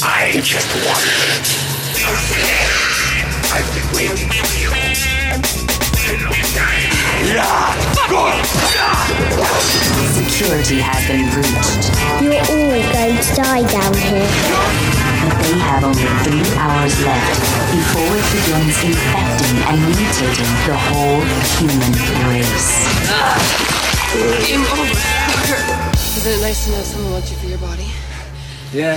I just want the flesh. I've been waiting for you a long time. Security has been breached. You're all going to die down here. But they have only three hours left before it begins infecting and mutating the whole human race. Game over. Isn't it nice to know someone wants you for your body? Yeah.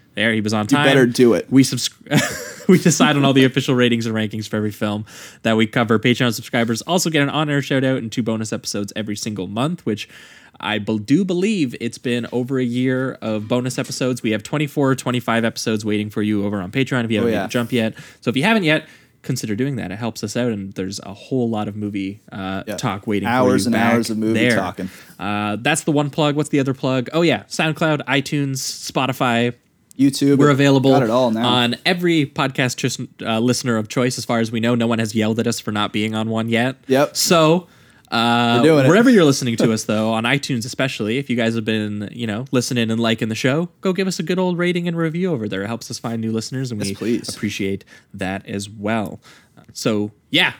There, he was on time. You better do it. We subscribe. we decide on all the official ratings and rankings for every film that we cover. Patreon subscribers also get an on-air shout out and two bonus episodes every single month, which I do believe it's been over a year of bonus episodes. We have 24, 25 episodes waiting for you over on Patreon if you haven't Oh, yeah. made jump yet. So if you haven't yet, consider doing that. It helps us out, and there's a whole lot of movie uh, talk waiting Hours for you Hours and hours of movie there. talking. Uh, that's the one plug. What's the other plug? Oh yeah, SoundCloud, iTunes, Spotify, YouTube. we're available it all now. on every podcast chis- uh, listener of choice, as far as we know. No one has yelled at us for not being on one yet. Yep. So, uh, We're it. wherever you're listening to us, though, on iTunes especially, if you guys have been, you know, listening and liking the show, go give us a good old rating and review over there. It helps us find new listeners, and we please. appreciate that as well. So, yeah.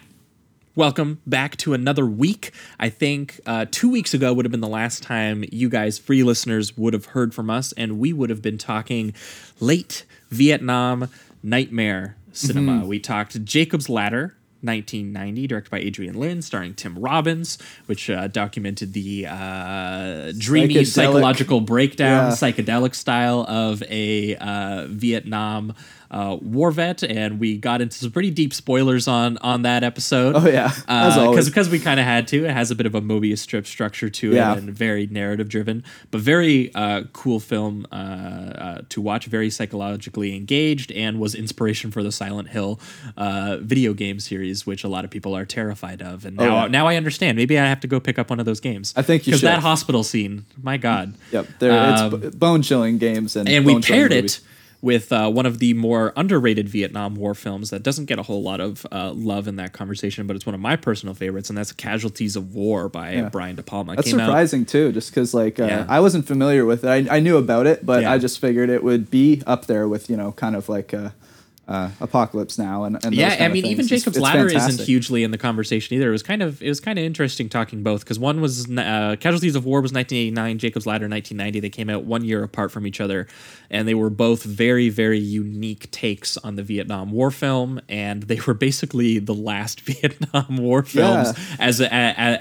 Welcome back to another week. I think uh, two weeks ago would have been the last time you guys, free listeners, would have heard from us, and we would have been talking late Vietnam nightmare cinema. Mm-hmm. We talked Jacob's Ladder. 1990, directed by Adrian Lyne, starring Tim Robbins, which uh, documented the uh, dreamy Psychedelic- psychological breakdown, Yeah. psychedelic style of a uh, Vietnam uh, war vet, and we got into some pretty deep spoilers on on that episode. Oh, yeah. As always. because we kind of had to. It has a bit of a Mobius strip structure to it, Yeah. and very narrative driven, but very uh, cool film uh, uh, to watch. Very psychologically engaged, and was inspiration for the Silent Hill uh, video game series, which a lot of people are terrified of. And now, Oh, yeah. now I understand. Maybe I have to go pick up one of those games. I think you because that hospital scene, my god. Yep. There, Um, it's bone chilling games and and we paired movies. It with uh, one of the more underrated Vietnam War films that doesn't get a whole lot of uh, love in that conversation, but it's one of my personal favorites, and that's Casualties of War by Yeah. Brian De Palma. That's Came out- surprising too, just because like uh, Yeah. I wasn't familiar with it. I, I knew about it, but Yeah. I just figured it would be up there with you know kind of like uh, uh, Apocalypse Now and, and yeah, I mean, even Jacob's it's Ladder fantastic. isn't hugely in the conversation either. It was kind of it was kind of interesting talking both because one was uh, Casualties of War was 1989, Jacob's Ladder 1990. They came out one year apart from each other, and they were both very very unique takes on the Vietnam War film, and they were basically the last Vietnam War films Yeah. as a, a,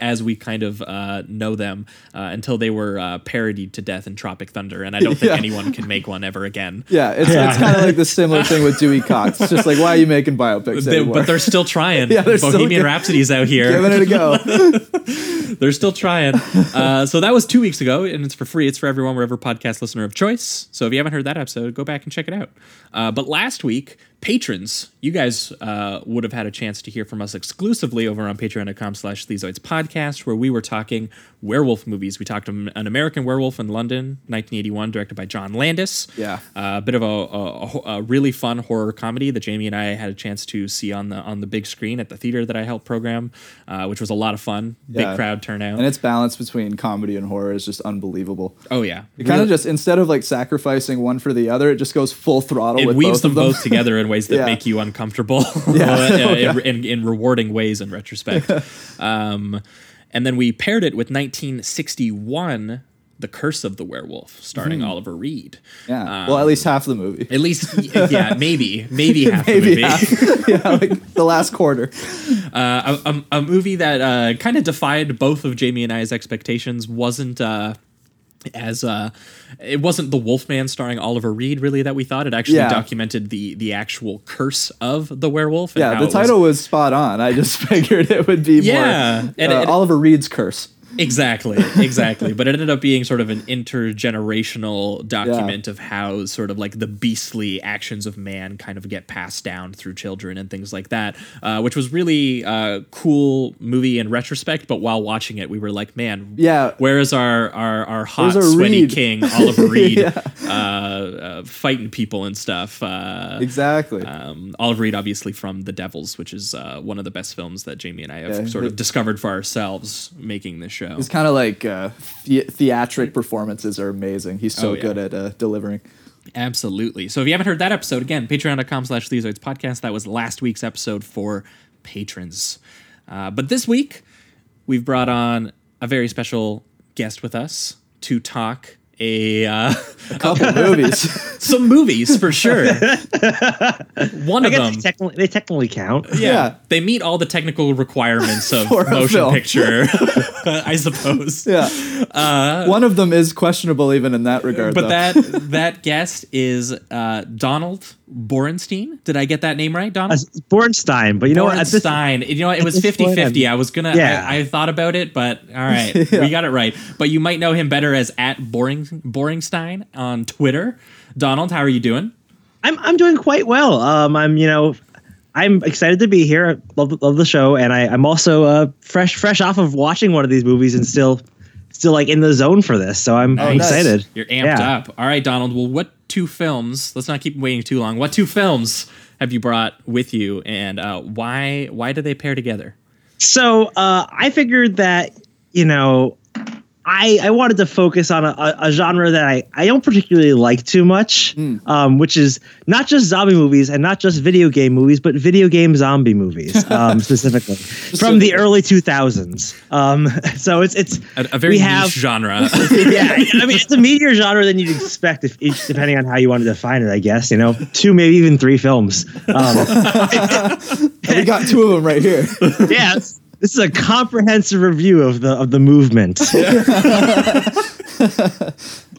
as we kind of uh, know them uh, until they were uh, parodied to death in Tropic Thunder, and I don't think Yeah. anyone can make one ever again. Yeah, it's, it's kind of like the similar thing with Dewey Cox. It's just like, why are you making biopics They- but they're still trying. Yeah, they're Bohemian Rhapsody's out here. giving it a go. They're still trying. Uh, so that was two weeks ago, and it's for free. It's for everyone, wherever podcast listener of choice. So if you haven't heard that episode, go back and check it out. Uh, but last week, patrons, you guys uh, would have had a chance to hear from us exclusively over on patreon.com slash Sleazoids podcast, where we were talking werewolf movies. We talked An American Werewolf in London, 1981, directed by John Landis. Yeah. Uh, a bit of a, a, a- really fun horror comedy that Jamie and I had a chance to see on the on the big screen at the theater that I helped program, uh, which was a lot of fun. Big Yeah. crowd turnout. and its balance between comedy and horror is just unbelievable. oh yeah, It kind of just instead of like sacrificing one for the other, it just goes full throttle. it with weaves both them them. both together in ways that Yeah. make you uncomfortable Yeah. Oh, in, in, in rewarding ways in retrospect. um, and then we paired it with 1961, The Curse of the Werewolf, starring Oliver Reed. Yeah. well, at least half the movie. At least, yeah, maybe, maybe half the Maybe movie. half. yeah, like the last quarter. Uh, a, a, a movie that uh, kind of defied both of Jamie and I's expectations wasn't uh, as uh, it wasn't the Wolfman starring Oliver Reed really that we thought. It actually Yeah. documented the the actual curse of the werewolf. and Yeah, the it title was, spot on. I just figured it would be Yeah, more and uh, it- Oliver Reed's curse. Exactly, exactly. but it ended up being sort of an intergenerational document of how sort of like the beastly actions of man kind of get passed down through children and things like that, uh, which was really uh, cool movie in retrospect. But while watching it, we were like, man, Yeah. where is our our, our hot our sweaty Reed? king Oliver Reed Yeah. uh, uh, fighting people and stuff? Uh, Exactly. um, Oliver Reed, obviously from The Devils, which is uh, one of the best films that Jamie and I have Yeah, sort of discovered for ourselves making this show. It's kind of like uh, the- theatric performances are amazing. He's so Oh, yeah. good at uh, delivering. Absolutely. So if you haven't heard that episode, again, patreon.com slash Sleazoids podcast. That was last week's episode for patrons. Uh, but this week, we've brought on a very special guest with us to talk a uh, Couple movies. some movies for sure. One I of them. they technically, they technically count. yeah. They meet all the technical requirements of motion film. picture, I suppose. Yeah. One of them is questionable even in that regard. But though. that that guest is uh, Donald Borenstein. Did I get that name right, Donald? Uh, Bornstein, but you know what? At this, You know what? It was this point, 50-50. I'm- was gonna. Yeah. I, I thought about it, but all right, we got it right. But you might know him better as at Boring Boringstein on Twitter. Donald, how are you doing? I'm I'm doing quite well. Um, I'm you know, I'm excited to be here. I love love the show, and I I'm also uh fresh fresh off of watching one of these movies and still still like in the zone for this. So I'm, I'm nice. excited. You're amped Yeah. up. All right, Donald. Well, what two films? Let's not keep waiting too long. What two films have you brought with you, and uh, why why do they pair together? So uh, I figured that you know, I I wanted to focus on a, a, a genre that I I don't particularly like too much, um, which is not just zombie movies and not just video game movies, but video game zombie movies um, specifically from the early 2000s. Um, so it's it's A, a very we niche have genre. yeah, I mean it's a meteor genre than you'd expect if each, depending on how you want to define it. I guess you know two, maybe even three films. Um, we got two of them right here. yeah, this is a comprehensive review of the of the movement.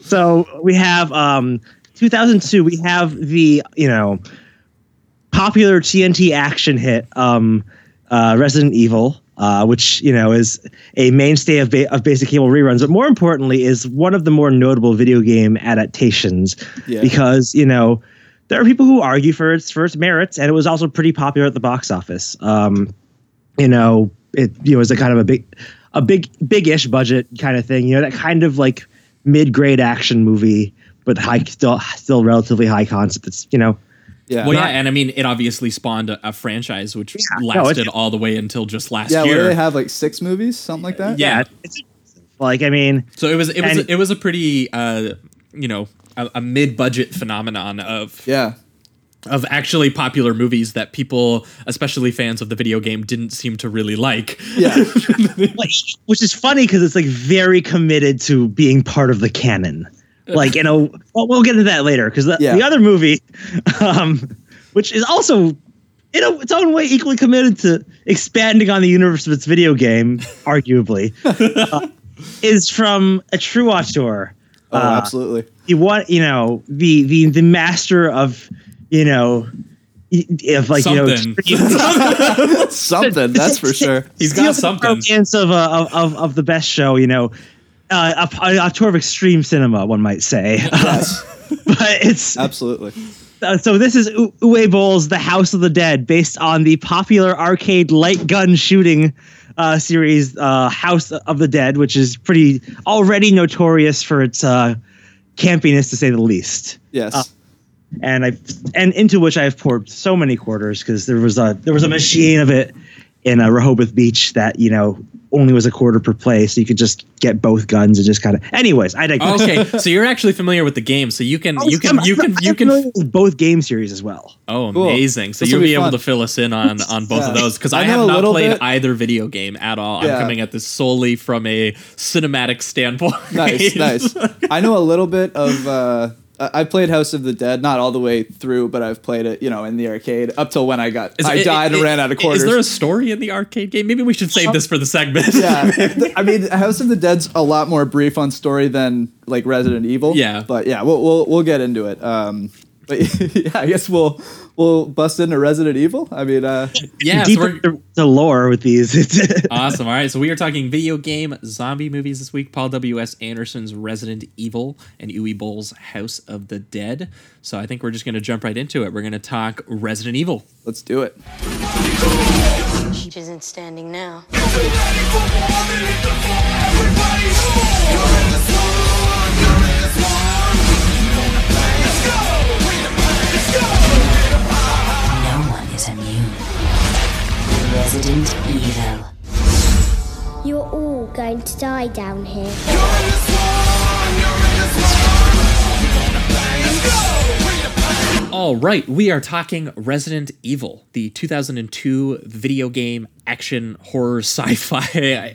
so we have um 2002. We have the you know popular TNT action hit um uh, Resident Evil. Uh, which you know is a mainstay of, ba- of basic cable reruns, but more importantly, is one of the more notable video game adaptations Yeah. because you know there are people who argue for its for its merits, and it was also pretty popular at the box office. Um, you know, it you know was a kind of a big, a big, big-ish budget kind of thing. You know, that kind of like mid-grade action movie, but high, still, still relatively high concept. It's you know, Yeah. Well, yeah, and I mean, it obviously spawned a, a franchise which no, lasted it's- all the way until just last yeah, year. where they have like six movies, something like that. Yeah. it's like I mean, so it was it was it was a pretty uh, you know a, a mid-budget phenomenon of Yeah. Of actually popular movies that people, especially fans of the video game, didn't seem to really like. Yeah. which is funny because it's like very committed to being part of the canon. Like you know, well, we'll get into that later because the, Yeah. the other movie, um, which is also in a, its own way equally committed to expanding on the universe of its video game, arguably, uh, is from a true auteur. Oh, Uh, absolutely. You want you know the the the master of you know. y- Of like you know, Something. that's for sure. He's got something. Arrogance of, uh, of of of the best show, you know, uh, a, a tour of extreme cinema, one might say. Yes. but it's Absolutely. uh, so this is U- Uwe Boll's The House of the Dead, based on the popular arcade light gun shooting uh, series uh, House of the Dead, which is pretty already notorious for its uh, campiness, to say the least Yes. Uh, and I and into which I've poured so many quarters because there was a there was a machine of it in a Rehoboth Beach that you know only was a quarter per play, so you could just get both guns and just kind of. Anyways, I digress. okay, so you're actually familiar with the game, so you can you can I'm- you can I'm you can. with both game series as well. Oh, Cool. amazing! So This you'll be be able to fill us in on on both of those because I I, have not played bit. either video game at all. Yeah. I'm coming at this solely from a cinematic standpoint. nice, nice. I know a little bit of. Uh, I I played House of the Dead, not all the way through, but I've played it, you know, in the arcade up till when I got, Is I it- died and it- ran out of quarters. Is there a story in the arcade game? Maybe we should save this for the segment. yeah, I mean, House of the Dead's a lot more brief on story than like Resident Evil. Yeah. but yeah, we'll we'll, we'll get into it. Um, yeah, I guess we'll we'll bust into Resident Evil. I mean, uh, Yeah, so deep we're, into the lore with these. Awesome. All right, so we are talking video game zombie movies this week. Paul W. S. Anderson's Resident Evil and Uwe Boll's House of the Dead. So I think we're just going to jump right into it. We're going to talk Resident Evil. let's do it. She isn't standing now. No one is immune. Resident Evil. You're all going to die down here. All right, we are talking Resident Evil, the 2002 video game action horror sci-fi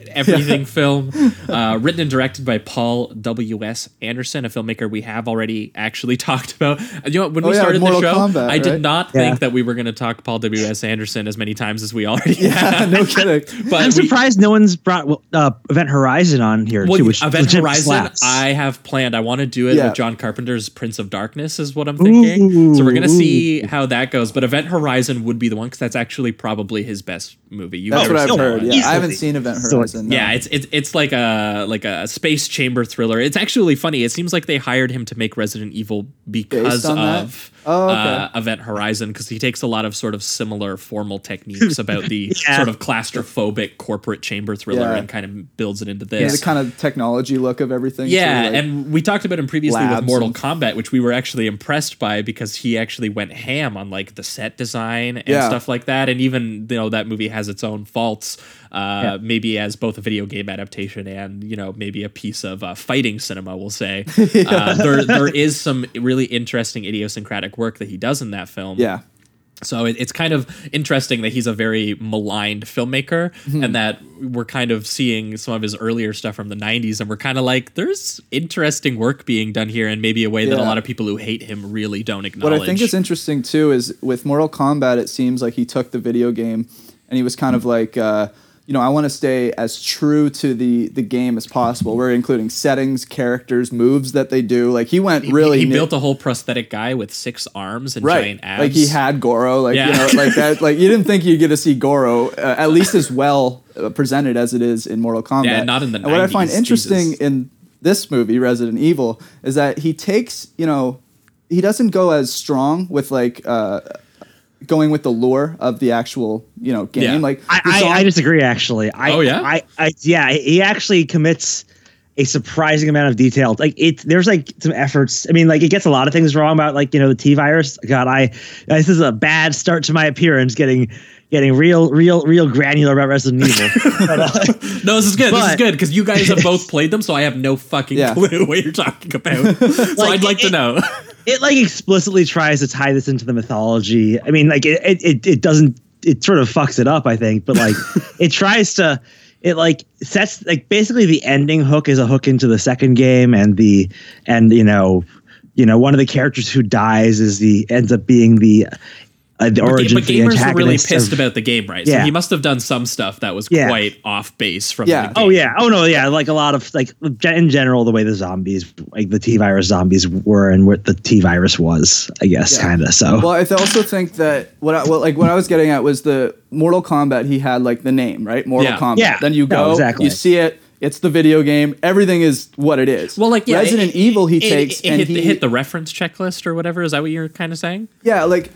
everything film, uh, written and directed by Paul W. S. Anderson, a filmmaker we have already actually talked about. You know, what, when Oh, we yeah, started the show, Kombat, I did right? not Yeah. think that we were going to talk Paul W. S. Anderson as many times as we already have. no kidding. But I'm we- surprised no one's brought uh, Event Horizon on here Well, too. Which Event Horizon, slaps. I have planned. I want to do it Yeah. with John Carpenter's Prince of Darkness, is what I'm thinking. so we're gonna see how that goes. But Event Horizon would be the one because that's actually probably his best movie. You've That's what I've heard. Yeah, Easily. I haven't seen Event Horizon. no. Yeah, it's it's it's like a like a space chamber thriller. It's actually funny. It seems like they hired him to make Resident Evil because of. that? Oh, okay. uh, Event Horizon because he takes a lot of sort of similar formal techniques about the Yeah. sort of claustrophobic corporate chamber thriller Yeah. and kind of builds it into Yeah, this. the kind of technology look of everything. Yeah, too, like- and we talked about him previously with Mortal and- Kombat, which we were actually impressed by because he actually went ham on like the set design and Yeah. stuff like that. And even you know that movie has its own faults, uh, maybe as both a video game adaptation and you know maybe a piece of uh, fighting cinema. We'll say uh, there there is some really interesting idiosyncratic work that he does in that film. yeah, So it, it's kind of interesting that he's a very maligned filmmaker Hmm. and that we're kind of seeing some of his earlier stuff from the 90s and we're kind of like, there's interesting work being done here and maybe a way that a lot of people who hate him really don't acknowledge. What. I think is interesting too is with Mortal Kombat, it seems like he took the video game and he was kind of like, uh, you know, I want to stay as true to the the game as possible. We're including settings, characters, moves that they do. Like he went really he, built a whole prosthetic guy with six arms and right, giant abs. like he had Goro, like Yeah. you know, like that. Like you didn't think you'd get to see Goro uh, at least as well uh, presented as it is in Mortal Kombat. Yeah, not in the And what I find interesting Jesus. in this movie, Resident Evil, is that he takes, you know, he doesn't go as strong with like uh, going with the lore of the actual, you know, game. Yeah. Like I, the I, I disagree. Actually, I, Oh, yeah? I, I, yeah, he actually commits a surprising amount of detail. Like it, there's like some efforts. I mean, like it gets a lot of things wrong about like you know the T virus. God, I this is a bad start to my appearance. Getting getting real, real, real granular about Resident Evil. But, uh, no, this is good. this is good because you guys have both played them, so I have no fucking Yeah. clue what you're talking about. so Like, I'd like to know. It like explicitly tries to tie this into the mythology. I mean, like it, it, it, doesn't. It sort of fucks it up, I think, but like it tries to. It like sets like basically the ending hook is a hook into the second game, and the and you know, you know, one of the characters who dies is the ends up being the uh, the But, origin but for the gamers were really pissed of- about the game, right? So Yeah. he must have done some stuff that was Yeah. quite off base from Yeah. the game. Oh yeah. Oh no. Yeah. Like a lot of like in general, the way the zombies, like the T virus zombies were, and what the T virus was, I guess, Yeah. kind of. So Well, I also think that what I, well, like what I was getting at was the Mortal Kombat. He had like the name, right? Mortal Yeah. Kombat. Yeah. Then you No, go, exactly. you see it. It's the video game. Everything is what it is. Well, like yeah, Resident it- Evil, he it- takes it, and hit, he hit the reference checklist or whatever. Is that what you're kind of saying? Yeah, like,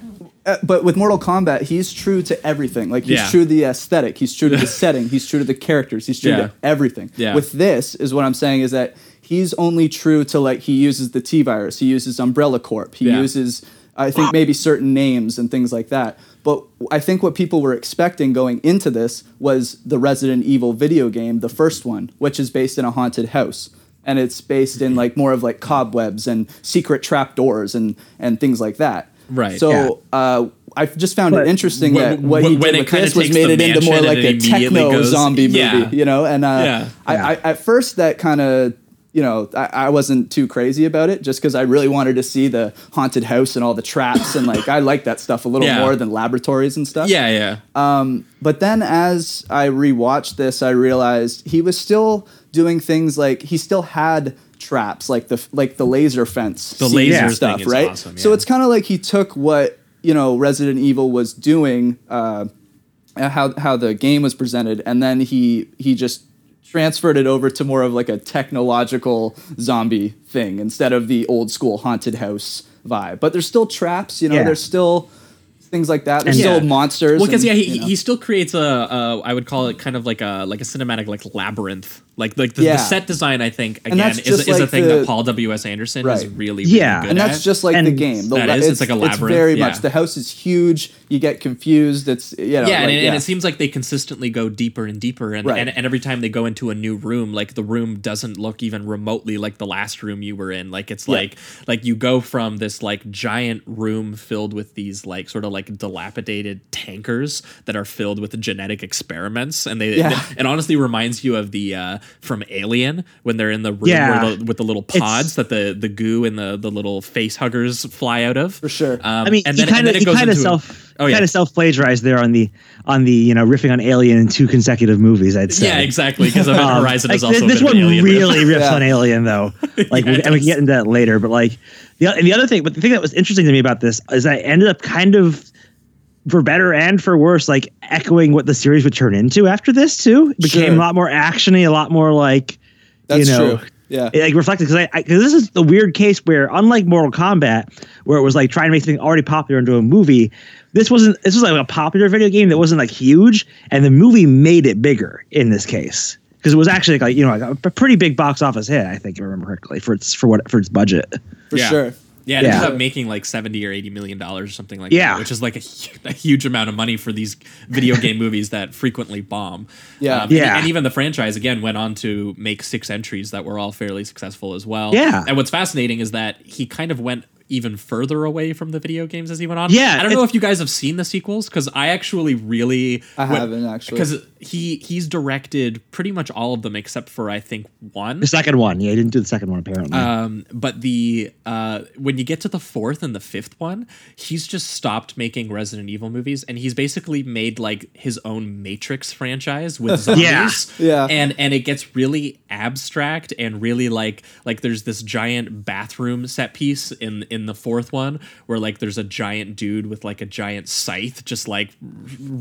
uh, but with Mortal Kombat, he's true to everything. Like, he's Yeah. true to the aesthetic. He's true to the setting. He's true to the characters. He's true Yeah. to everything. Yeah. With this, is what I'm saying is that he's only true to like he uses the T virus. He uses Umbrella Corp. He Yeah. uses, I think, maybe certain names and things like that. But I think what people were expecting going into this was the Resident Evil video game, the first one, which is based in a haunted house. And it's based in like more of like cobwebs and secret trapdoors and and things like that. Right. So uh, I just found But it interesting when- that what he did it with kinda this was made it into more like a techno goes- zombie movie, Yeah. you know. And uh, Yeah. I, I, at first that kind of you know I, I wasn't too crazy about it just because I really wanted to see the haunted house and all the traps and like I like that stuff a little Yeah. more than laboratories and stuff. Yeah, yeah. But then as I rewatched this, I realized he was still doing things like he still had traps, like the like the laser fence, The laser stuff, right? awesome, So it's kind of like he took what you know Resident Evil was doing, uh, how how the game was presented, and then he he just transferred it over to more of like a technological zombie thing instead of the old school haunted house vibe. But there's still traps, you know. Yeah. There's still things like that. There's And- still Yeah. monsters. Well, because yeah, he, you know. he still creates a, a I would call it kind of like a like a cinematic like labyrinth. Like like the, Yeah. the set design, I think And again that's is, just is a like thing the- that Paul W S Anderson is Right. really Yeah. really good and at. that's just like And the game. The that la- is, it's like a labyrinth, very yeah. much. The house is huge. You get confused. It's you know, yeah, and, like, it, and it seems like they consistently go deeper and deeper, and, Right. and and every time they go into a new room, like the room doesn't look even remotely like the last room you were in. Like it's Yeah. like like you go from this like giant room filled with these like sort of like dilapidated tankers that are filled with genetic experiments, and they Yeah. it honestly reminds you of the uh, from Alien when they're in the room Yeah. where the, with the little It's- pods that the the goo and the the little face huggers fly out of. For sure. Um, I mean, and then, kind of then it goes kind of a- self Oh, yeah. kind of self plagiarized there on the on the you know riffing on Alien in two consecutive movies. I'd say. Yeah, exactly. Because Event Um, Horizon like, is also this, this a bit of one riff. really rips Yeah. on Alien though. Like, Yeah, we, and we can get into that later. But like the and the other thing, but the thing that was interesting to me about this is I ended up kind of. For better and for worse, like echoing what the series would turn into after this too. It became Sure. a lot more actiony, a lot more like That's you know, true. Yeah. it, like reflected because I because this is the weird case where unlike Mortal Kombat, where it was like trying to make something already popular into a movie, this wasn't. This was like a popular video game that wasn't like huge, and the movie made it bigger in this case because it was actually like you know like a pretty big box office hit. I think if I remember correctly for its for what for its budget. For Yeah. sure. Yeah, it Yeah. ended up making like seventy or eighty million dollars or something like Yeah. that, which is like a, a huge amount of money for these video game movies that frequently bomb. Yeah. Um, Yeah. and, even the franchise again went on to make six entries that were all fairly successful as well. Yeah. and what's fascinating is that he kind of went even further away from the video games as he went on. Yeah, I don't know if you guys have seen the sequels because I actually really I haven't, actually. because he he's directed pretty much all of them except for I think one. The second one, yeah, he didn't do the second one apparently. Um, but the uh, when you get to the fourth and the fifth one, he's just stopped making Resident Evil movies, and he's basically made like his own Matrix franchise with zombies. Yeah. yeah, and and it gets really abstract and really like like there's this giant bathroom set piece in in the fourth one where like there's a giant dude with like a giant scythe, just like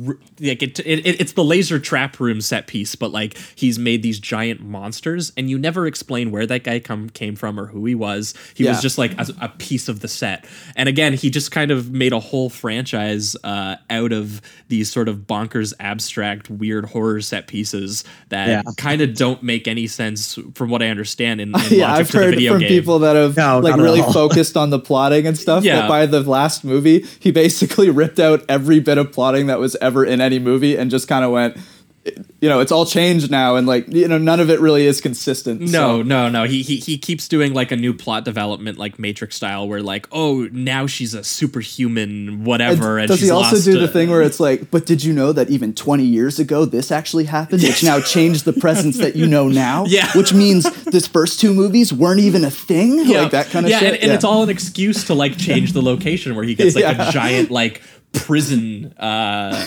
r- like it, it, it it's the laser trap room set piece, but like he's made these giant monsters, and you never explain where that guy come came from or who he was. He Yeah. was just like a, a piece of the set. And again, he just kind of made a whole franchise uh, out of these sort of bonkers, abstract, weird horror set pieces that Yeah. kind of don't make any sense, from what I understand. In, in yeah, I've to the heard video from game. people that have No, like really focused on the plotting and stuff. Yeah. That by the last movie, he basically ripped out every bit of plotting that was ever in any movie and just kind of went, you know, it's all changed now, and like you know, none of it really is consistent. No, so- no, no. He, he he keeps doing like a new plot development, like Matrix style, where like, oh, now she's a superhuman, whatever. And, does she's he also do the thing where it's like, but did you know that even 20 years ago this actually happened, which now changed the presence that you know now? Yeah. Which means this first two movies weren't even a thing? Like that kind of yeah, shit? And, and it's all an excuse to like change the location where he gets like Yeah. a giant like prison uh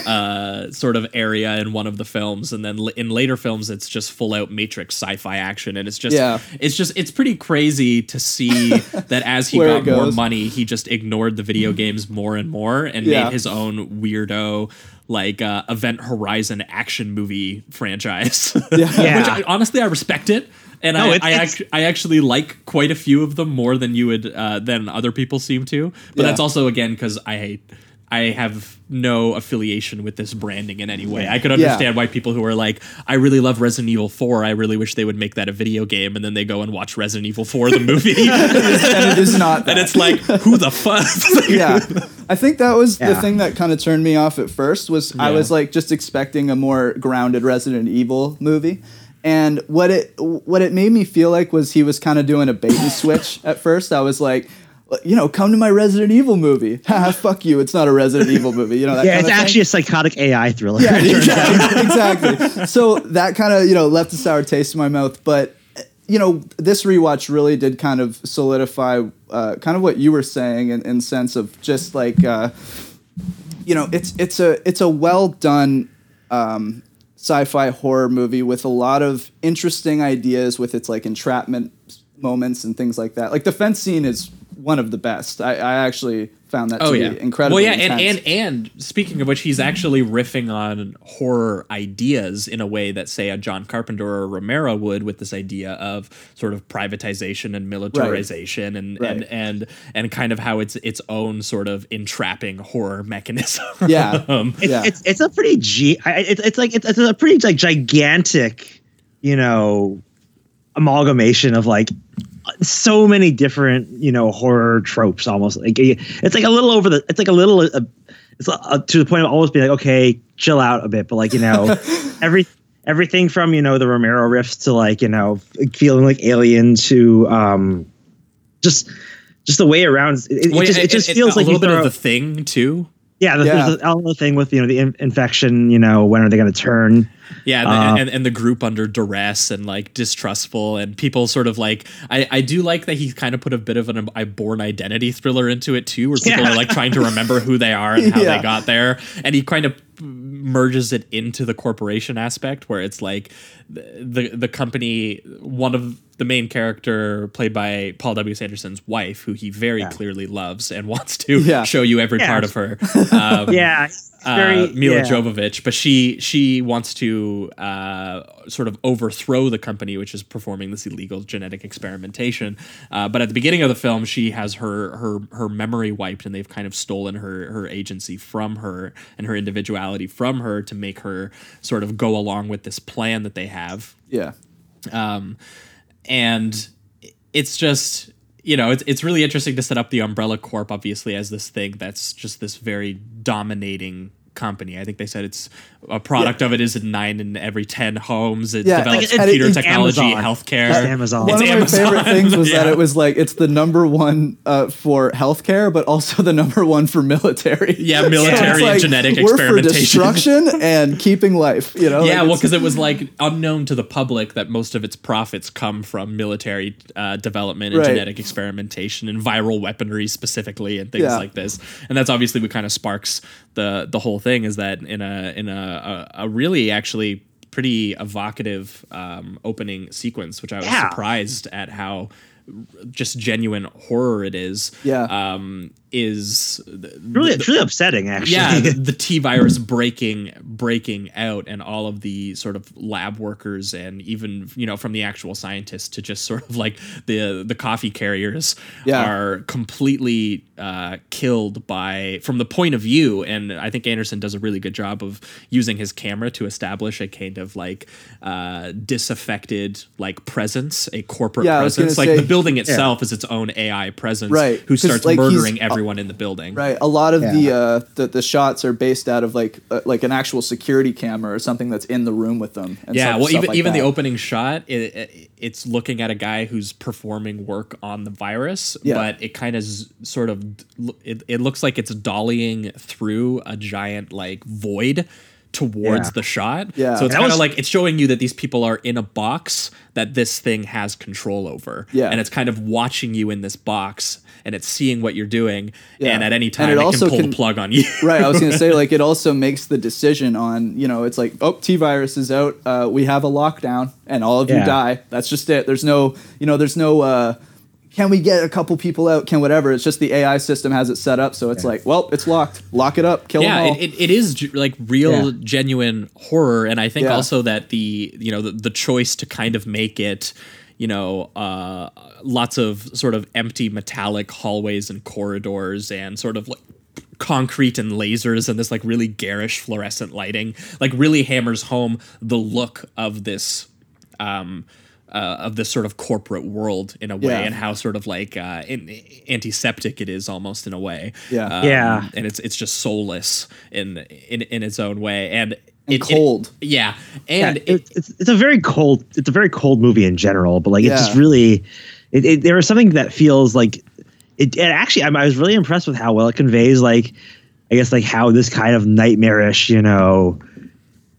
uh sort of area in one of the films and then l- in later films it's just full out matrix sci-fi action and it's just Yeah. it's just it's pretty crazy to see that as he got more money he just ignored the video games more and more and Yeah. made his own weirdo like uh event horizon action movie franchise Yeah. which I, honestly i respect it and No, I, it's- I, it's- act- I actually like quite a few of them more than you would uh, than other people seem to. But Yeah. that's also again because I I have no affiliation with this branding in any way. I could understand why people who are like, I really love Resident Evil 4. I really wish they would make that a video game, and then they go and watch Resident Evil 4, the movie, and it is not. and that. it's like, who the fuck? yeah i think that was the thing that kind of turned me off at first was i was like just expecting a more grounded resident evil movie and what it what it made me feel like was he was kind of doing a bait and switch at first i was like you know come to my resident evil movie Haha, fuck you it's not a resident evil movie you know that yeah, it's of thing. actually a psychotic AI thriller. Yeah, exactly. exactly. So that kind of you know left a sour taste in my mouth, but you know this rewatch really did kind of solidify uh, kind of what you were saying in, in sense of just like uh, you know it's it's a it's a well done um, sci-fi horror movie with a lot of interesting ideas with its like entrapment moments and things like that. Like the fence scene is one of the best. I, I actually found that to Oh be yeah, incredibly Well, yeah, and, intense. and and speaking of which, he's actually riffing on horror ideas in a way that, say, a John Carpenter or Romero would, with this idea of sort of privatization and militarization, and, and Right. and and kind of how it's its own sort of entrapping horror mechanism. Yeah. um, It's, Yeah. it's it's a pretty g. I- It's it's like it's, it's a pretty like gigantic, you know, amalgamation of like so many different you know horror tropes. Almost like it's like a little over the. It's like a little. Uh, it's uh, to the point of almost being like okay, chill out a bit. But like you know, every everything from you know the Romero riffs to like you know feeling like Alien to um, just just the way around. It, it well, just, yeah, it just it- feels a like little bit throw- of the thing too. Yeah, the, Yeah. there's the other thing with you know the in- infection. You know, when are they going to turn? Yeah, and, Uh, and, and the group under duress and like distrustful, and people sort of like. I, I do like that he kind of put a bit of an a Bourne identity thriller into it too, where people Yeah. are like trying to remember who they are and how Yeah. they got there, and he kind of merges it into the corporation aspect, where it's like the the, the company, one of the main character played by Paul W. S. Anderson's wife, who he very clearly loves and wants to Yeah. show you every Yeah. part of her. Um, Yeah, it's uh, Mila yeah. Jovovich, but she she wants to uh, sort of overthrow the company which is performing this illegal genetic experimentation. Uh, but at the beginning of the film, she has her her her memory wiped, and they've kind of stolen her her agency from her and her individuality from her to make her sort of go along with this plan that they have yeah. um, and it's just you know it's it's really interesting to set up the Umbrella Corp obviously as this thing that's just this very dominating company. I think they said it's a product of it is in nine in every ten homes. It Yeah, develops like, computer it's technology, Amazon. healthcare. It's Amazon. It's One of my favorite things was that it was like it's the number one uh, for healthcare, but also the number one for military. Yeah, military and genetic we're for experimentation. destruction and keeping life. You know, yeah, Like, well, because it was like unknown to the public that most of its profits come from military uh, development and Right. genetic experimentation and viral weaponry specifically and things Yeah. like this. And that's obviously what kind of sparks the the whole thing is that in a in a a, a really actually pretty evocative um, opening sequence, which I was Yeah. surprised at how just genuine horror it is. Yeah. um, is Really, it's really upsetting actually. yeah, the, the T virus breaking breaking out, and all of the sort of lab workers, and even you know from the actual scientists to just sort of like the the coffee carriers Yeah. are completely uh, killed by from the point of view. And I think Anderson does a really good job of using his camera to establish a kind of like uh, disaffected like presence, a corporate Yeah, presence. Like say- the building itself is its own AI presence, Right, Who 'cause, starts like, murdering everyone in the building, Right. A lot of the, uh, the the shots are based out of like uh, like an actual security camera or something that's in the room with them. And yeah stuff- well stuff even like even the opening shot it, it, it's looking at a guy who's performing work on the virus Yeah. but it kind of sort of it, it looks like it's dollying through a giant like void towards Yeah. the shot Yeah. so it's kind of like it's showing you that these people are in a box that this thing has control over Yeah. and it's kind of watching you in this box and it's seeing what you're doing Yeah. and at any And time it it, also can pull can- the plug on you right. I was gonna say like it also makes the decision on you know it's like oh T virus is out. Uh, we have a lockdown and all of you die. That's just it. There's no you know there's no. Uh, can we get a couple people out? Can whatever? It's just the AI system has it set up, so it's like, well, it's locked. Lock it up. Kill yeah them all. it, it, it is ge- like real Yeah. genuine horror and i think Yeah. also that the you know the, the choice to kind of make it you know uh lots of sort of empty metallic hallways and corridors and sort of like concrete and lasers and this like really garish fluorescent lighting like really hammers home the look of this um uh, of this sort of corporate world in a way Yeah. and how sort of like uh, in, antiseptic it is almost in a way Yeah. Um, Yeah. and it's it's just soulless in in, in its own way and, And it- it- cold. yeah. Yeah, and it, it, it's it's a very cold it's a very cold movie in general but like it's just really it, it there is something that feels like it, it actually I'm, i was really impressed with how well it conveys like i guess like how this kind of nightmarish you know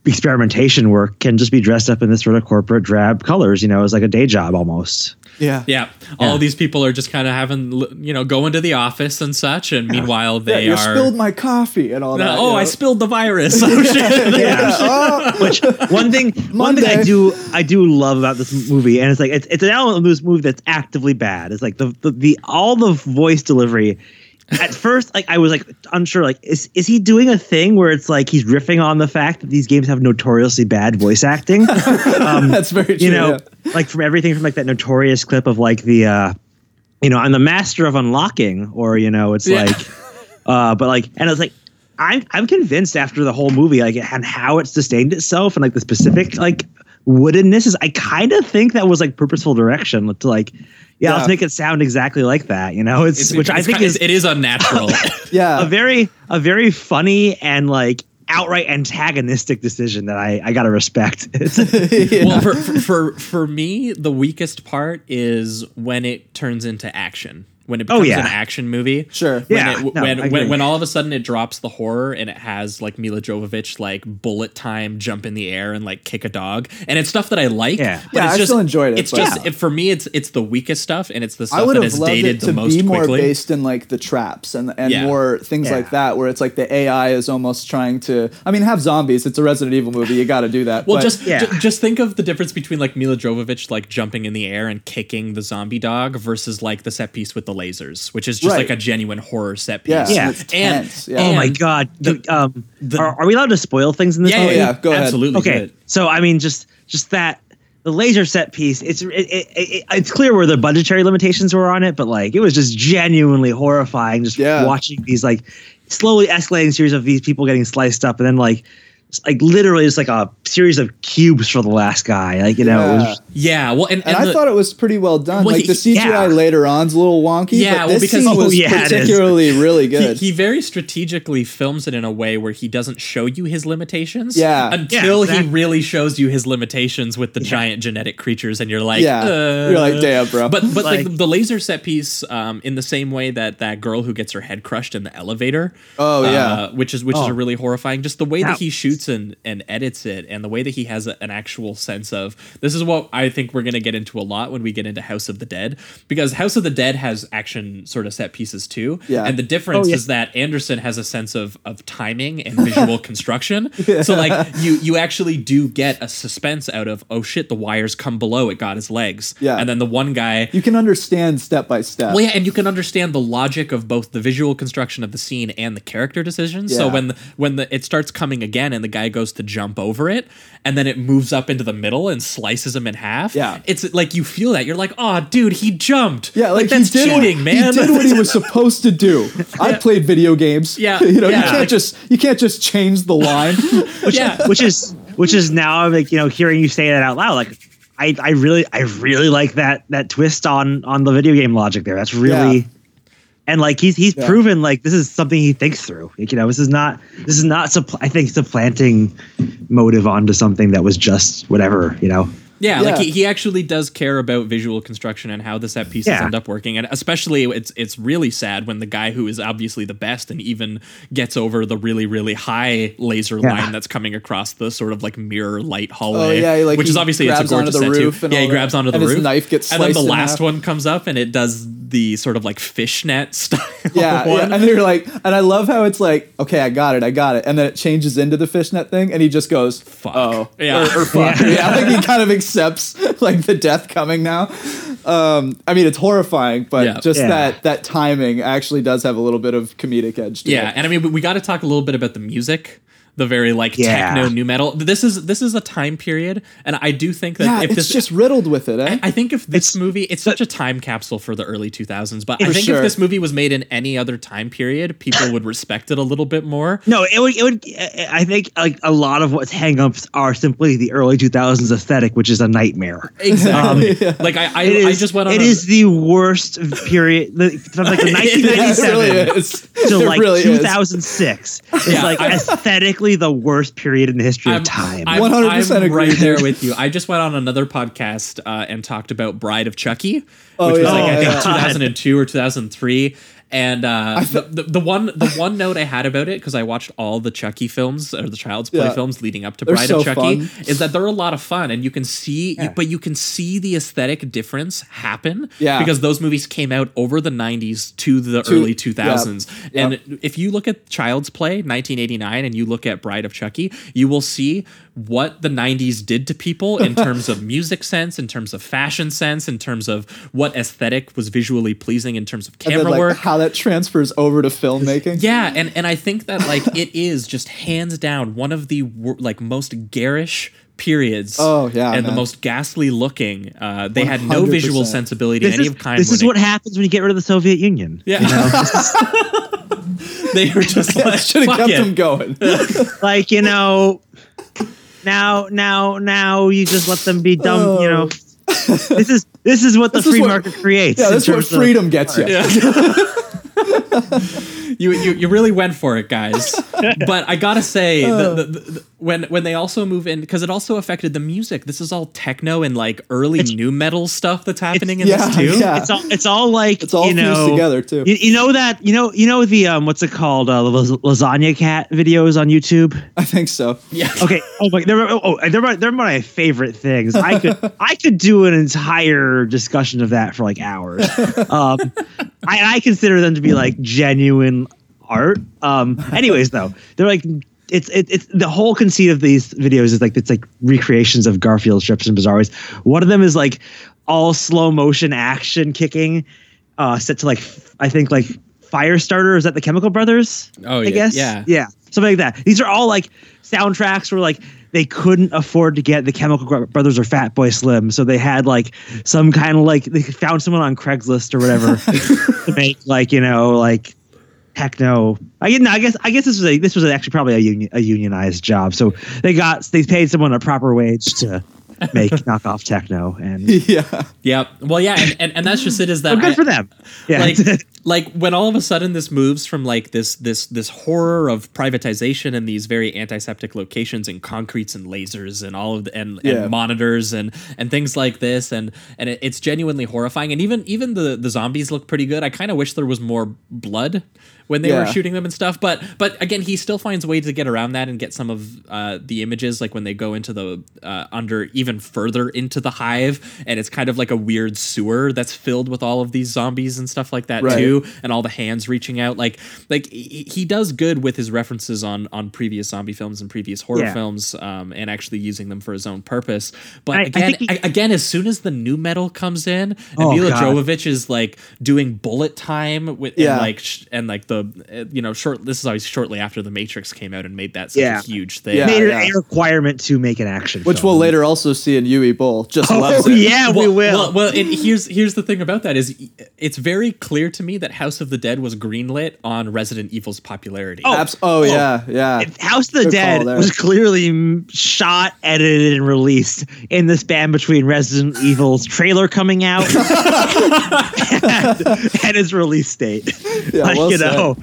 experimentation work can just be dressed up in this sort of corporate drab colors you know as like a day job almost Yeah. Yeah, all these people are just kind of having, you know, going to the office and such, and meanwhile Yeah, they you are. spilled my coffee and all that. oh, you I spilled the virus. Oh shit! Yeah. Oh, Which one thing one thing I do I do love about this movie, and it's like it's, it's an element of this movie that's actively bad. It's like the, the the all the voice delivery. At first, like I was like unsure, like is is he doing a thing where it's like he's riffing on the fact that these games have notoriously bad voice acting? Um, that's very true. you know, yeah. Like from everything from like that notorious clip of like the uh you know, I'm the master of unlocking, or you know, it's Yeah. like uh but like and it's like I'm I'm convinced after the whole movie, like and how it sustained itself and like the specific like woodenness is I kind of think that was like purposeful direction to like yeah, Yeah. let's make it sound exactly like that, you know? It's, It's- which I think kind- is it is unnatural. Yeah. a very a very funny and like outright antagonistic decision that I I gotta respect. It's, Well, for, for for for me, the weakest part is when it turns into action. When it Oh, becomes yeah. an action movie, Sure. When Yeah, it, no, when, when when all of a sudden it drops the horror and it has like Mila Jovovich like bullet time jump in the air and like kick a dog and it's stuff that I like. Yeah. but Yeah, it's I just, still enjoyed it, It's just Yeah. it, for me, it's it's the weakest stuff and it's the I stuff would have loved dated it the to most be more based in like the traps and and Yeah. more things like that, where it's like the AI is almost trying to. I mean, have zombies. It's a Resident Evil movie. You got to do that. Well, but- just ju- just think of the difference between like Mila Jovovich like jumping in the air and kicking the zombie dog versus like the set piece with the lasers, which is just Right. like a genuine horror set piece. yeah, Yeah. and it's tense. yeah. Oh my And god! um, are, are we allowed to spoil things in this Yeah, movie? yeah, yeah, go ahead. absolutely. Okay, so I mean, just just that the laser set piece. It's it, it, it, it's clear where the budgetary limitations were on it, but like it was just genuinely horrifying. Just Yeah. watching these like slowly escalating series of these people getting sliced up, and then like like literally just like a series of cubes for the last guy. Like you know, it Yeah. was, Yeah, well, and, And, and I the- thought it was pretty well done. Well, like he- the CGI yeah. later on's a little wonky, Yeah, but well, this because- scene Oh, was yeah, particularly really good. he very strategically films it in a way where he doesn't show you his limitations Yeah. until Yeah, exactly. he really shows you his limitations with the giant genetic creatures and you're like Yeah. uh, You're like, "Damn, bro." but but like, Like- the laser set piece um, in the same way that that girl who gets her head crushed in the elevator Oh, uh, yeah. which is which is Oh. a really horrifying just the way that That he shoots and and edits it and the way that he has a- an actual sense of this is what I think we're going to get into a lot when we get into House of the Dead because House of the Dead has action sort of set pieces too Yeah. and the oh, difference Oh, yeah. is that Anderson has a sense of of timing and visual construction. So like you you actually do get a suspense out of oh shit the wires come below it got his legs. Yeah. And then the one guy you can understand step by step. well, yeah, and you can understand the logic of both the visual construction of the scene and the character decisions. So when the, when the it starts coming again and the guy goes to jump over it, and then it moves up into the middle and slices him in half. Yeah. it's like you feel that you're like, oh, dude, he jumped. Yeah, like, that's he did cheating, what, man. He did what he was supposed to do. I played video games. Yeah, you know, you can't Like- just you can't just change the line. yeah, which is which is now I'm like you know hearing you say that out loud like I, I really I really like that that twist on on the video game logic there. That's really Yeah. and like he's he's Yeah. proven like this is something he thinks through. Like, you know, this is not this is not suppl- I think supplanting motive onto something that was just whatever, you know. Yeah, like he, he actually does care about visual construction and how the set pieces Yeah. end up working. And especially it's it's really sad when the guy who is obviously the best and even gets over the really, really high laser Yeah. line that's coming across the sort of like mirror light hallway. Oh, yeah, like, which is obviously it's a gorgeous set too. Yeah, he grabs onto the And his roof. knife gets and then the last half. one comes up and it does the sort of like fishnet style yeah, one. yeah, and you're like, and I love how it's like, okay, I got it, I got it, and then it changes into the fishnet thing, and he just goes, Fuck. oh, Yeah. or, or fuck, yeah. like he kind of accepts like the death coming now. Um, I mean, it's horrifying, but Yeah. just Yeah. that that timing actually does have a little bit of comedic edge to it. Yeah, it. and I mean, we- we got to talk a little bit about the music. The very like Yeah. techno nu metal. This is this is a time period, and I do think that Yeah, if it's this just riddled with it, eh? I think if this It's- movie, it's such a time capsule for the early 2000s, but I think sure. if this movie was made in any other time period, people would respect it a little bit more. No, it would it would I think like a lot of what's hangups are simply the early 2000s aesthetic, which is a nightmare. Exactly. Like I, I, is, I just went on. It a- is the worst period the, from like the yeah, it 1997 really to It like really 2006 is Yeah, like I- aesthetically the worst period in the history of time. I'm, 100% agree, right there with you. I just went on another podcast uh, and talked about Bride of Chucky, Oh, which was yeah. like I Oh, think yeah. 2002 or 2003. And uh, the, the the one the one note I had about it because I watched all the Chucky films or the Child's Play Yeah. films leading up to They're Bride so of Chucky fun. is that they're a lot of fun and you can see Yeah. but you can see the aesthetic difference happen Yeah. because those movies came out over the 90s to the To- early 2000s yeah, and if you look at Child's Play 1989 and you look at Bride of Chucky you will see what the 90s did to people in terms of music sense in terms of fashion sense in terms of what aesthetic was visually pleasing in terms of and camera then like work how that transfers over to filmmaking. yeah, and and I think that like it is just hands down one of the like most garish periods. Oh, yeah, and the most ghastly looking. Uh, they had no visual sensibility This of any is, of kind. this when is it- what happens when you get rid of the Soviet Union. Yeah. You know? they were just like Should have kept it. them going. like you know now now now you just let them be dumb you know oh. this is this is what the This is free what- market creates yeah, in that's what terms of- freedom gets you. you, you you really went for it, guys. but I gotta say, the, the, the, when when they also move in, because it also affected the music. This is all techno and like early nu metal stuff that's happening in yeah, this too. yeah. it's all it's all like It's all you fused know, together, too. You, you know that you know you know the um what's it called uh, lasagna cat videos on YouTube. I think so. Yeah. Okay. Oh my, they're oh, oh they're my, they're my favorite things. I could I could do an entire discussion of that for like hours. Um, I, I consider them to be like genuine art. Um, anyways, though, they're like it's it, it's the whole conceit of these videos is like it's like recreations of Garfield strips and Bizarre Ways. One of them is like all slow motion action kicking, uh, set to like I think like Firestarter. Is that the Chemical Brothers? Oh, I yeah, guess. yeah. Yeah, something like that. These are all like soundtracks where like they couldn't afford to get the Chemical Brothers or Fatboy Slim, so they had like some kind of like they found someone on Craigslist or whatever to make like you know like techno. I no, I guess I guess this was a this was actually probably a union a unionized job, so they got they paid someone a proper wage to make knockoff techno, and Yeah. Yeah. Well, yeah, and, and, and that's just it. Is that well, good I- for them. Yeah, like like when all of a sudden this moves from like this this this horror of privatization and these very antiseptic locations and concretes and lasers and all of the and, Yeah. and monitors and and things like this and and it, it's genuinely horrifying and even even the the zombies look pretty good. I kind of wish there was more blood when they were shooting them and stuff. But but again, he still finds ways to get around that and get some of uh, the images, like when they go into the uh, under even further into the hive, and it's kind of like a weird sewer that's filled with all of these zombies and stuff like that Right. too, and all the hands reaching out. Like like he, does good with his references on on previous zombie films and previous horror Yeah. films, um, and actually using them for his own purpose. But I- I again, think he- a- again, as soon as the nu metal comes in, and Oh, Mila God. Jovovich is like doing bullet time with Yeah. and like sh- and like the uh, you know short. This is always shortly after the Matrix came out and made that such Yeah. a huge thing. Yeah. made it yeah. a requirement to make an action, Which film. we'll later also see in Uwe Boll. Just loves Oh it. yeah, we will. Well, well it, here's here's the thing about that is it's very clear to me that House of the Dead was greenlit on Resident Evil's popularity. Oh, Abs- oh, yeah, yeah. If House of the Good Dead was clearly shot, edited, and released in the span between Resident Evil's trailer coming out and, and its release date. Yeah, like, well you said. Know,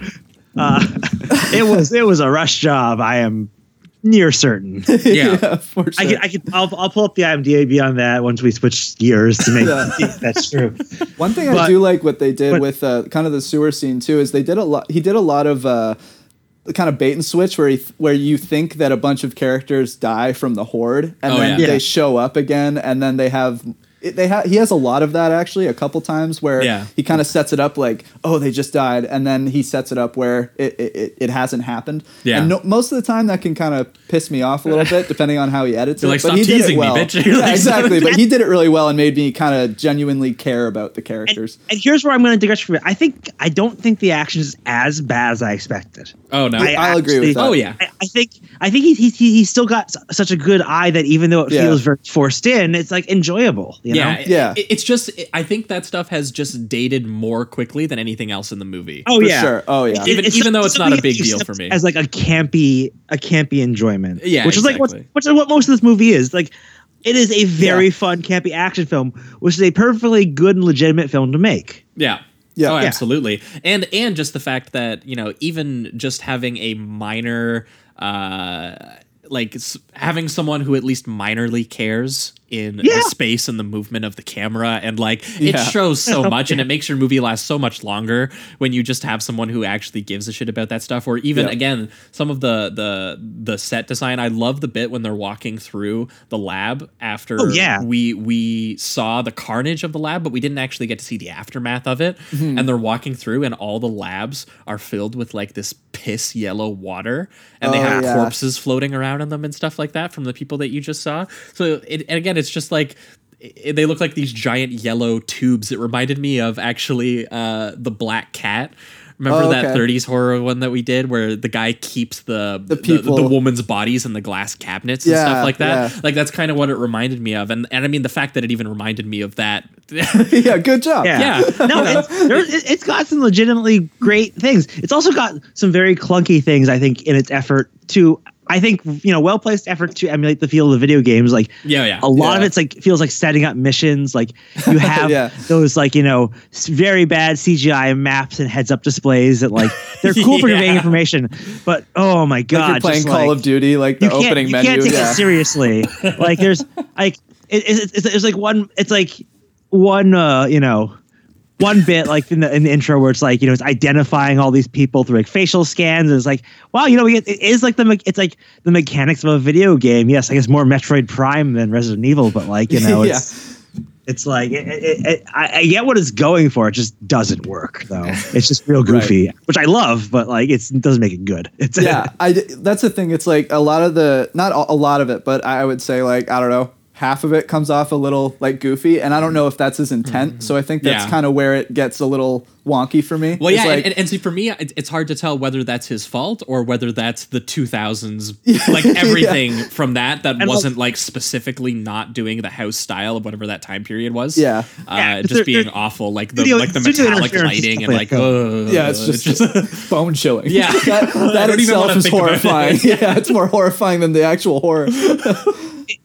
uh, it was it was a rush job. I am near certain. yeah. for I can, I can, I'll, I'll pull up the IMDb on that once we switch gears to make Yeah. that's true. One thing I do like what they did but- with uh, kind of the sewer scene too is they did a lot. He did a lot of uh, kind of bait and switch where he th- where you think that a bunch of characters die from the horde and Oh, then yeah. they Yeah. show up again and then they have. It, they ha- he has a lot of that actually a couple times where Yeah. he kind of sets it up like oh they just died and then he sets it up where it it, it, it hasn't happened Yeah. and no, most of the time that can kind of piss me off a little bit depending on how he edits You're it like, but "Stop he did teasing it me, well bitch." Yeah, like, exactly but he did it really well and made me kind of genuinely care about the characters And here's where I'm going to digress from it. I think I don't think the action is as bad as I expected. Oh no. I I'll agree with that. oh yeah. I, I think I think he, he he he's still got such a good eye that even though it Yeah. feels very forced in, it's like enjoyable. You yeah, know? Yeah. it- it's just I think that stuff has just dated more quickly than anything else in the movie. Oh for yeah. sure oh yeah Even- even though it's not a big deal for me. as like a campy a campy enjoyment. Yeah, which is like what which is what most of this movie is. Like it is a very Yeah. fun campy action film, which is a perfectly good and legitimate film to make. Yeah. Yeah. Oh, Yeah. absolutely. And and just the fact that you know even just having a minor, uh, like having someone who at least minorly cares in Yeah. the space and the movement of the camera and like it shows so much and it makes your movie last so much longer when you just have someone who actually gives a shit about that stuff or even Yeah. again some of the the the set design I love the bit when they're walking through the lab after Oh, yeah. we we saw the carnage of the lab but we didn't actually get to see the aftermath of it Mm-hmm. and they're walking through and all the labs are filled with like this piss yellow water and they Oh, have yeah. corpses floating around in them and stuff like that from the people that you just saw so it, and again it's just like they look like these giant yellow tubes it reminded me of actually uh the black cat Remember Oh, that 30s horror one that we did where the guy keeps the the, the, people- woman's bodies in the glass cabinets and Yeah, stuff like that? yeah. Like that's kind of what it reminded me of. And and I mean the fact that it even reminded me of that. yeah, good job. Yeah. Yeah. no, it's, there, it's got some legitimately great things. It's also got some very clunky things, I think, in its effort to, I think, you know, well placed effort to emulate the feel of the video games. Like, Yeah, yeah. a lot of it's like feels like setting up missions. Like, you have Yeah. those, like, you know, very bad CGI maps and heads up displays that, like, they're cool for conveying information. But, oh my God. Like you're playing just, Call like- of Duty, like the you can't, opening you menu. can't take yeah. it seriously. like there's like it, it's, it's, it's like one it's like one uh you know one bit like in the in the intro where it's like you know it's identifying all these people through like facial scans and it's like wow you know get, it is like the me- it's like the mechanics of a video game yes I guess more Metroid Prime than Resident Evil but like you know Yeah. it's it's like it, it, it, I, I get what it's going for it just doesn't work though it's just real goofy which I love but like it's, it doesn't make it good it's yeah, I that's the thing. It's like a lot of the not a lot of it, but I would say like I don't know, half of it comes off a little like goofy, and I don't know if that's his intent. So I think that's Mm-hmm. Yeah. kind of where it gets a little wonky for me. Well, yeah, like, and, and see, for me, it, it's hard to tell whether that's his fault or whether that's the 2000s, like everything from that that And wasn't like specifically not doing the house style of whatever that time period was. Yeah. uh, Yeah, just there- being there- awful, like the studio- like the studio metallic lighting and like, definitely uh, yeah, it's just, just bone chilling. Yeah. that, that itself is think about it. horrifying. yeah, it's more horrifying than the actual horror.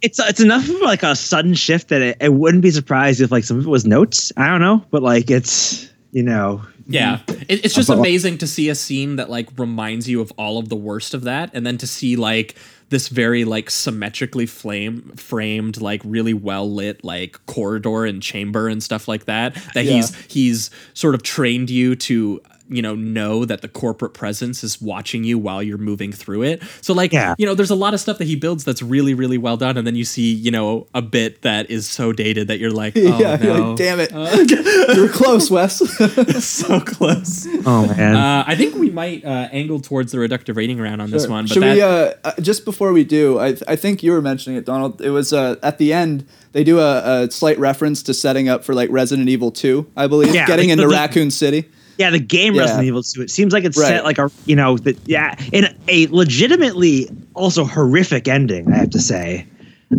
It's it's enough of like a sudden shift that it, it wouldn't be surprised if like some of it was notes. I don't know, but like it's you know Yeah, it, it's just amazing to see a scene that like reminds you of all of the worst of that, and then to see like this very like symmetrically flame framed, like really well lit like corridor and chamber and stuff like that. That Yeah. he's he's sort of trained you to you know know that the corporate presence is watching you while you're moving through it so like Yeah. you know there's a lot of stuff that he builds that's really really well done and then you see you know a bit that is so dated that you're like oh yeah, you're no like, damn it, you're close, Wes. so close oh man. uh, I think we might uh, angle towards the reductive rating round on this one. But Should that, we? Uh, uh, just before we do, I, I think you were mentioning it, Donald. It was uh, at the end. They do a, a slight reference to setting up for like Resident Evil Two, I believe, Yeah, getting like into the- Raccoon City. Yeah, the game yeah. Resident Evil 2. It seems like it's Right. set like a you know that yeah in a legitimately also horrific ending. I have to say.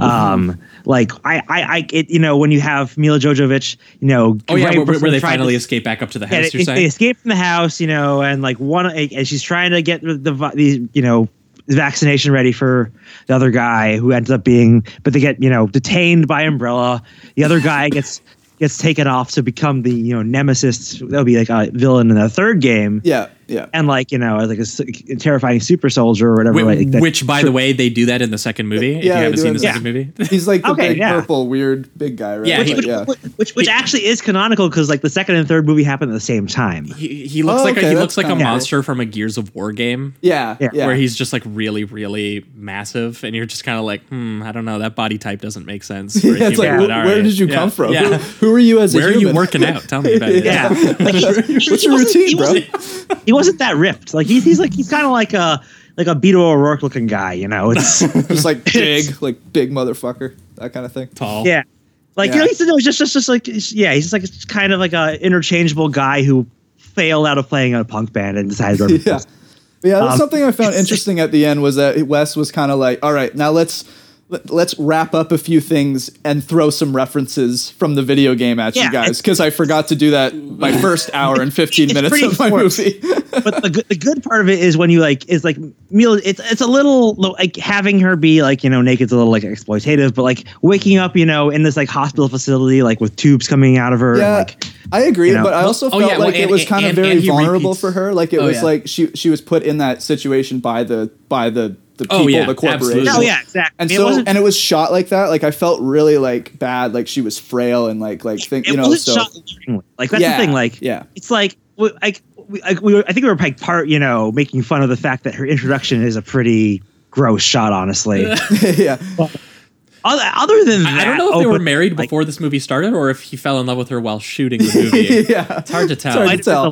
Um, like I, I, I, it, you know, when you have Milla Jovovich, you know, oh yeah, right where, where they trying to- finally escape back up to the house. they, you're they saying? escape from the house, you know, and like one, and she's trying to get the, the, the you know, vaccination ready for the other guy who ends up being, but they get, you know, detained by Umbrella. The other guy gets gets taken off to become the, you know, nemesis. That'll be like a villain in the third game. Yeah, yeah. And like, you know, like a terrifying super soldier or whatever. Wh- like that- which, by the way, they do that in the second movie. if you Yeah, haven't seen the it. second movie, He's like the Okay, big yeah. purple weird big guy, right? Yeah, he- But yeah. which, which, which actually is canonical because like the second and third movie happen at the same time. he, he looks Oh, like a, he looks like a kinda- monster from a Gears of War game. yeah, Yeah. yeah, Where he's just like really, really massive, and you're just kind of like, hmm, I don't know, that body type doesn't make sense. For a Yeah, it's like, human, wh- where right. did you Yeah. come from? Yeah. Who, who are you as a Where are you working out? Tell me about it. Yeah. What's your routine, bro? Wasn't- that ripped. Like he's he's like he's kind of like a like a Beto O'Rourke looking guy. You know, it's Just like big, like big motherfucker, that kind of thing. Tall. yeah. Like you know, he's, he's just just just like yeah, he's just like it's kind of like a interchangeable guy who failed out of playing in a punk band and decided to. Yeah. But yeah, that's Um, something I found interesting at the end was that Wes was kind of like, all right, now let's let- let's wrap up a few things and throw some references from the video game at Yeah, you guys because I forgot to do that my first hour and 15 minutes of my forced. movie. but the good, the good part of it is when you like is like Mila. It's it's a little like having her be like you know naked's a little like exploitative, but like waking up you know in this like hospital facility like with tubes coming out of her. yeah, And, like I agree, you know. but I oh, also Oh, felt yeah, well, like it and- was kind and- of very vulnerable repeats- for her. Like it Oh, was yeah. like she she was put in that situation by the by the the Oh, people, yeah, the corporation. absolutely. Oh yeah, exactly. And It so, wasn't- and it was shot like that. Like I felt really like bad, like she was frail and like like think it you know. wasn't So shot alluringly. Like that's Yeah, the thing. Like yeah. it's like we- like we, like we were, I think we were like part you know making fun of the fact that her introduction is a pretty gross shot. Honestly, yeah, other, other than that, I don't know if they oh, were married like, before this movie started or if he fell in love with her while shooting the movie. yeah. It's hard to tell. hard I to tell.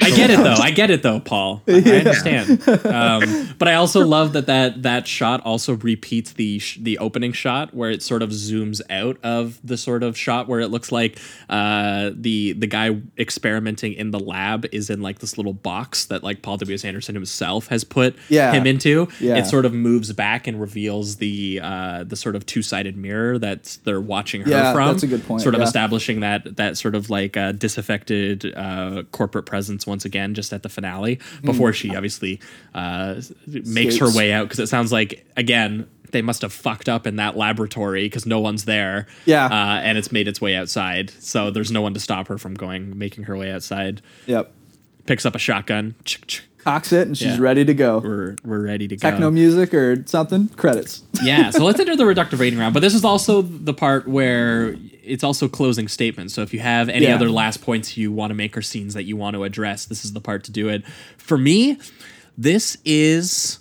I get it though. I get it though, Paul. I I understand. Um, but I also love that that that shot also repeats the sh- the opening shot where it sort of zooms out of the sort of shot where it looks like uh, the the guy experimenting in the lab is in like this little box that like Paul W S Anderson himself has put Yeah. him into. Yeah. It sort of moves back and reveals the uh, the sort of two sided mirror that they're watching her Yeah, from. that's a good point, Sort of yeah. establishing that that sort of like uh, disaffected uh, corporate presence once again, just at the finale before she obviously uh, makes her way out. Because it sounds like again they must have fucked up in that laboratory because no one's there. Yeah. uh, and it's made its way outside, so there's no one to stop her from going, making her way outside. Yep. Picks up a shotgun. Chick. Cocks it and she's Yeah. ready to go. We're we're ready to go. Techno music or something. Credits. yeah, so let's enter the reductive rating round. But this is also the part where it's also closing statements. So if you have any Yeah. other last points you want to make or scenes that you want to address, this is the part to do it. For me, this is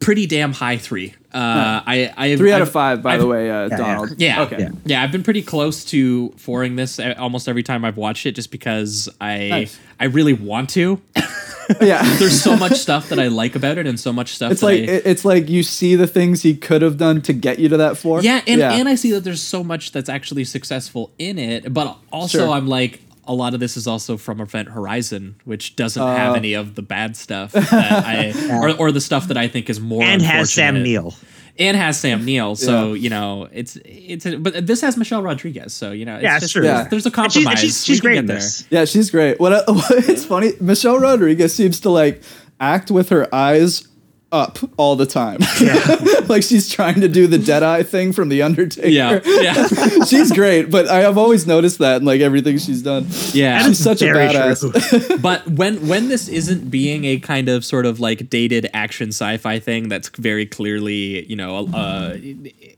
pretty damn high three. Uh, I, I Three out I've- of five, by I've- the way, uh, yeah. Donald. Yeah. Okay. Yeah. I've been pretty close to fouring this almost every time I've watched it, just because I Nice. I really want to. Yeah. There's so much stuff that I like about it, and so much stuff. It's that like I, it's like you see the things he could have done to get you to that four. Yeah, and, and I see that there's so much that's actually successful in it, but also Sure. I'm like a lot of this is also from Event Horizon, which doesn't have Uh. any of the bad stuff that I or, or the stuff that I think is more and has Sam. Neill. and has Sam Neill. So Yeah. you know it's it's a, but this has Michelle Rodriguez. So you know it's Yeah, it's just, true. There's, there's a And she's- compromise. she's, she's great in there. this. Yeah, she's great. What it's funny, Michelle Rodriguez seems to like act with her eyes up all the time. like she's trying to do the dead eye thing from the Undertaker. Yeah, yeah, she's great, but I have always noticed that in like everything she's done. yeah. She's such a badass. but when when this isn't being a kind of sort of like dated action sci-fi thing that's very clearly you know uh,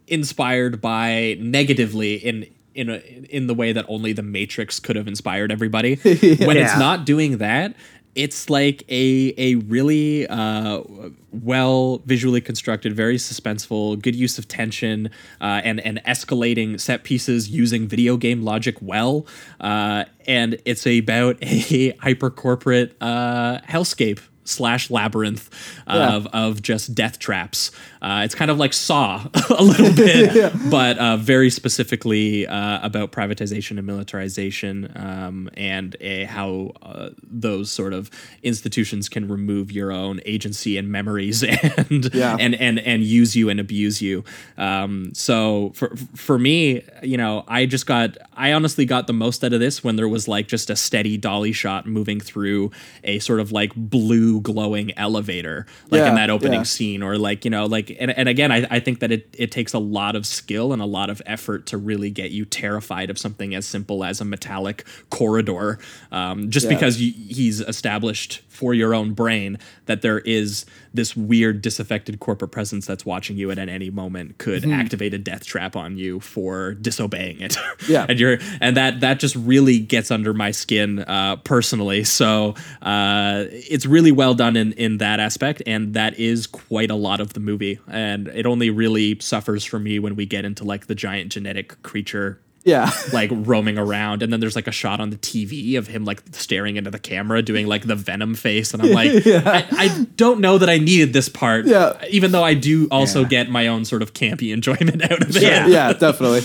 inspired by negatively in in a, in the way that only the Matrix could have inspired everybody. When it's not doing that, it's like a a really uh, well visually constructed, very suspenseful, good use of tension uh, and and escalating set pieces using video game logic well. Uh, and it's about a hyper corporate uh, hellscape slash labyrinth of, of just death traps. Uh, it's kind of like Saw a little bit, but uh, very specifically uh, about privatization and militarization um, and a, how uh, those sort of institutions can remove your own agency and memories and Yeah. and and and use you and abuse you. Um, so for for me, you know, I just got I honestly got the most out of this when there was like just a steady dolly shot moving through a sort of like blue glowing elevator, like Yeah, in that opening yeah. scene, or like you know, like and, and again, I, I think that it it takes a lot of skill and a lot of effort to really get you terrified of something as simple as a metallic corridor, um, just Yeah. because you, he's established for your own brain that there is this weird disaffected corporate presence that's watching you and at any moment could activate a death trap on you for disobeying it Yeah. and you're and that that just really gets under my skin uh personally so uh it's really well done in in that aspect and that is quite a lot of the movie and it only really suffers for me when we get into like the giant genetic creature Yeah. like roaming around and then there's like a shot on the tv of him like staring into the camera doing like the venom face and i'm like I, I don't know that i needed this part Yeah. even though i do also get my own sort of campy enjoyment out of it Yeah. yeah, definitely.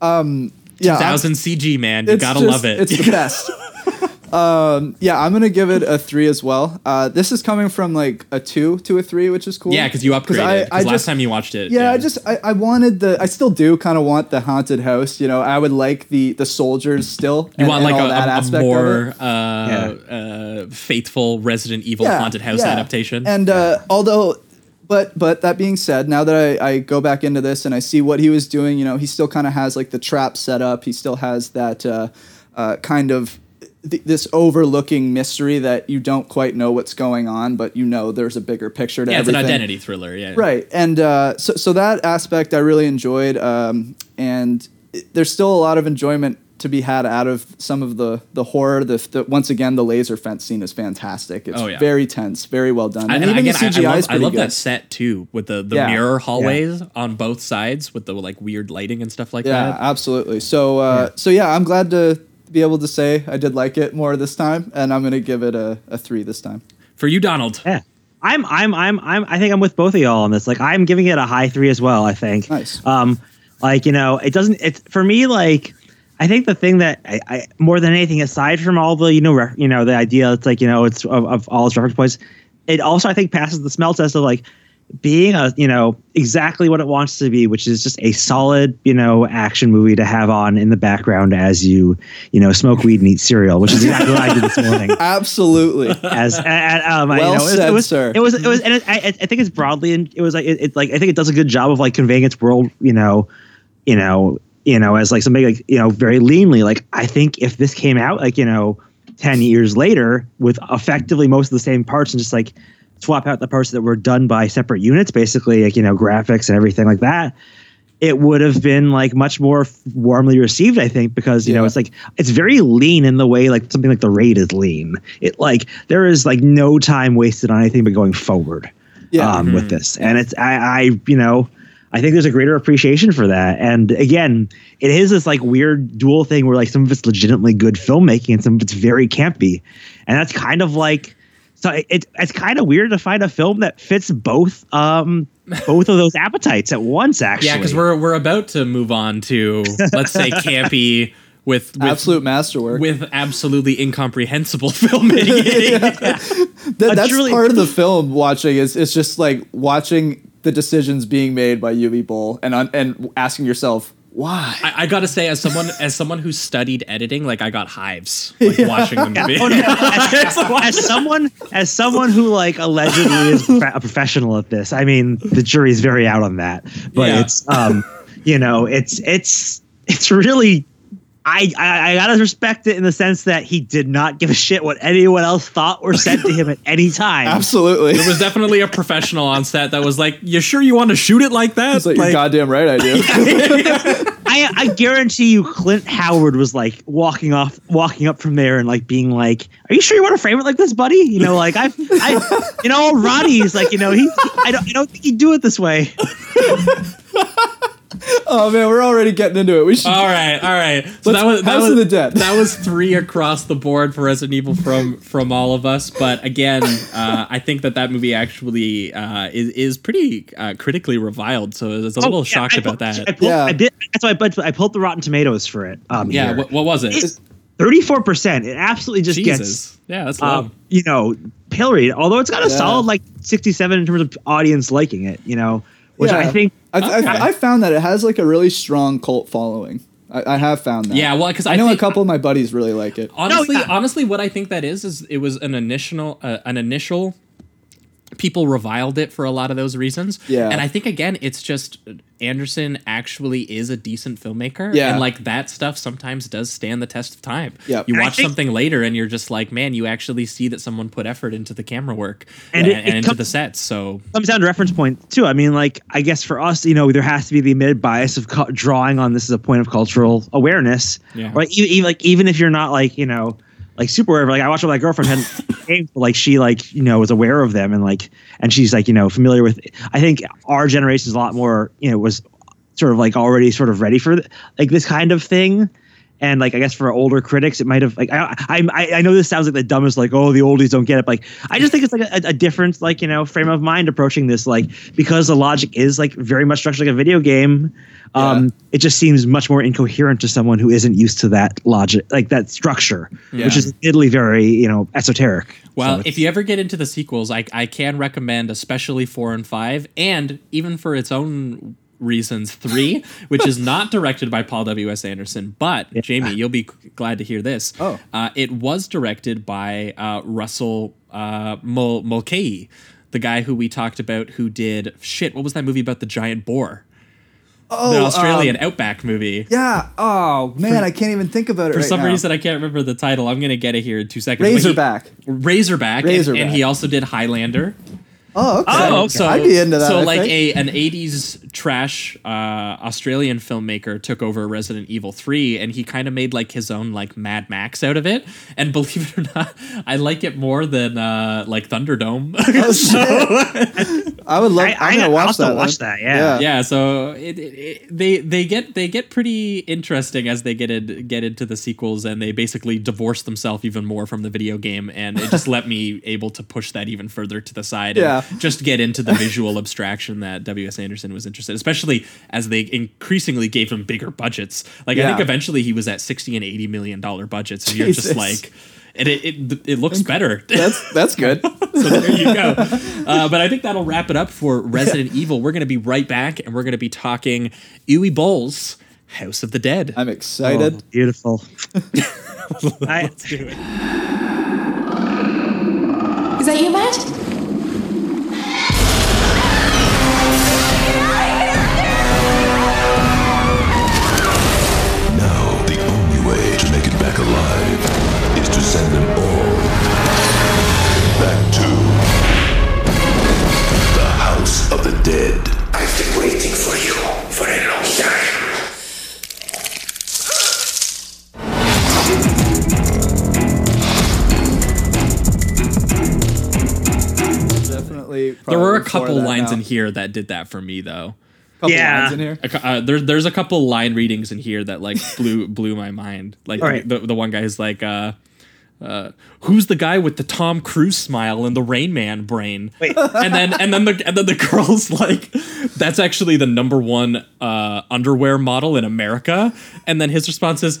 Um, yeah, I'm- 1000 cg man you gotta just- love it It's the best. Um, yeah, I'm gonna give it a three as well. Uh, this is coming from like a two to a three, which is cool. yeah because you upgraded I- because I last just- time you watched it Yeah, I just I, I wanted the I still do kind of want the haunted house. You know, I would like the the soldiers still. you and- want and like all a, that a- a aspect of more it. uh, uh, faithful Resident Evil haunted house yeah. adaptation. And uh, although, but but that being said, now that I, I go back into this and I see what he was doing, you know, he still kind of has like the trap set up. He still has that uh, uh, kind of th- this overlooking mystery that you don't quite know what's going on, but you know there's a bigger picture to Yeah, it's an identity thriller. Yeah. Right, and uh, so so that aspect I really enjoyed, um, and it- there's still a lot of enjoyment to be had out of some of the the horror. The, the once again the laser fence scene is fantastic. It's Oh, yeah. very tense, very well done, I, and, and even again, the CGI I, love, is I love good. that set too, with the, the Yeah. mirror hallways on both sides with the like weird lighting and stuff like Yeah, that. absolutely. So uh, so yeah, I'm glad to be able to say I did like it more this time, and I'm gonna give it a, a three this time. For you, Donald. Yeah. I'm I'm I'm I'm I think I'm with both of y'all on this. Like I'm giving it a high three as well, I think. Nice. Um like, you know, it doesn't it's for me like I think the thing that I, I more than anything, aside from all the, you know, re, you know, the idea it's like, you know, it's of, of all its reference points, it also I think passes the smell test of like being a, you know, exactly what it wants to be, which is just a solid, you know, action movie to have on in the background as you, you know, smoke weed and eat cereal, which is exactly what I did this morning Absolutely. as and, um, I- Well you know, it was- said, it was, sir. It was it was, and it, I, I think it's broadly, and it was like it, it like I think it does a good job of like conveying its world, you know, you know, you know, as like something like you know very leanly. Like I think if this came out like you know ten years later with effectively most of the same parts and just like swap out the parts that were done by separate units, basically like you know graphics and everything like that. It would have been like much more warmly received, I think, because you know it's like it's very lean in the way like something like the raid is lean. It like there is like no time wasted on anything but going forward Yeah. um, with this. And it's I, I you know I think there's a greater appreciation for that. And again, it is this like weird dual thing where like some of it's legitimately good filmmaking and some of it's very campy, and that's kind of like so it, it it's kind of weird to find a film that fits both um both of those appetites at once. Actually, Yeah, because we're we're about to move on to let's say campy with with, Absolute masterwork. with absolutely incomprehensible filmmaking. That, that's truly- part of the film watching is it's just like watching the decisions being made by Uwe Boll and and asking yourself why. I, I gotta say, as someone as someone who studied editing, like I got hives like watching the movie. Oh, no. as, as someone as someone who like allegedly is a professional at this, I mean the jury's very out on that. But Yeah. it's um, you know, it's it's it's really. I, I, I gotta respect it in the sense that he did not give a shit what anyone else thought or said to him at any time. Absolutely. There was definitely a professional on set that was like, "You sure you want to shoot it like that?" It's like, you're Like, goddamn right I do. I, I guarantee you, Clint Howard was like walking off, walking up from there, and like being like, "Are you sure you want to frame it like this, buddy?" You know, like I, I, you know, Roddy's like, you know, he, I don't, I don't think he'd do it this way. oh man, we're already getting into it. We should all right, all right. So that was that House was of the Dead. that was three across the board for Resident Evil from from all of us. But again, uh, I think that that movie actually uh, is is pretty uh, critically reviled. So I was a little Oh, yeah, shocked I about pulled- that. I pulled, Yeah. I did. That's why I, but I pulled the Rotten Tomatoes for it. Um, yeah, what, what was it? thirty-four percent. It absolutely just gets Yeah, that's low. um, you know, pilloried. Although it's got a Yeah. solid like sixty-seven in terms of audience liking it. You know, which Yeah. I think I, Okay. I, I found that it has like a really strong cult following. I, I have found that. yeah, well, because I I, know think, a couple of my buddies really like it. Honestly, yeah. honestly, what I think that is is it was an initial uh, an initial. People reviled it for a lot of those reasons. Yeah. and I think again, it's just Anderson actually is a decent filmmaker. Yeah. and like that stuff sometimes does stand the test of time. Yep. you watch think- something later and you're just like, man, you actually see that someone put effort into the camera work And and, it- and, it into comes- the sets. So comes down to reference point too. I mean, like I guess for us, you know, there has to be the admitted bias of cu- drawing on this as a point of cultural awareness. Yeah. Right. Even, even like even if you're not like you know like super aware. of it, Like I watched with my girlfriend had games, but, like she like you know was aware of them and like and she's like you know familiar with. I think our generation is a lot more you know was sort of like already sort of ready for th- like this kind of thing. And like I guess for older critics, it might have like I I I know this sounds like the dumbest like oh the oldies don't get it. But, like I just think it's like a, a different like you know frame of mind approaching this like because the logic is like very much structured like a video game. Um, it just seems much more incoherent to someone who isn't used to that logic like that structure, Yeah. which is admittedly very you know esoteric. Well, So if you ever get into the sequels, I, I can recommend especially four and five, and even for its own reasons, three, which is not directed by Paul W. S. Anderson, but Jamie, you'll be glad to hear this. Oh. uh, it was directed by uh, Russell uh, Mul- Mulcahy, the guy who we talked about, who did shit. What was that movie about the giant boar? Oh, the Australian um, Outback movie. yeah. Oh man, I can't even think about it For right some now. reason, I can't remember the title. I'm gonna get it here in two seconds. But he- Razorback. Razorback, and- Razorback. And, he also did Highlander. Oh, okay. Oh, okay. So I'd be into that. So I like think. a an '80s trash uh, Australian filmmaker took over Resident Evil 3, and he kind of made like his own like Mad Max out of it. And believe it or not, I like it more than uh, like Thunderdome. Oh, shit. I would love. I- I, I- gonna I'll watch that. watch that, yeah. yeah, so it, it, it- they they get they get pretty interesting as they get in, get into the sequels, and they basically divorce themselves even more from the video game, and it just let me able to push that even further to the side, and Yeah. Just get into the visual abstraction that W.S. Anderson was interested, especially as they increasingly gave him bigger budgets. Like I think eventually he was at sixty and eighty million dollar budgets, and you're just like. And it, it, it looks better. That's that's good. So there you go. Uh, but I think that'll wrap it up for Resident Evil. We're going to be right back and we're going to be talking Uwe Boll's House of the Dead. I'm excited. Oh, beautiful. I, Let's do it. Is that you, Matt? Back is to send them all back to the House of the Dead. I've been waiting for you for a long time. Definitely. There were a couple lines now. in here that did that for me, though. Couple Yeah. lines in here. Uh, there, there's a couple line readings in here that like blew blew my mind. Like All right. the the one guy is like, uh, uh, "Who's the guy with the Tom Cruise smile and the Rain Man brain?" Wait. and then and then the and then the girl's like, "That's actually the number one uh, underwear model in America." And then his response is,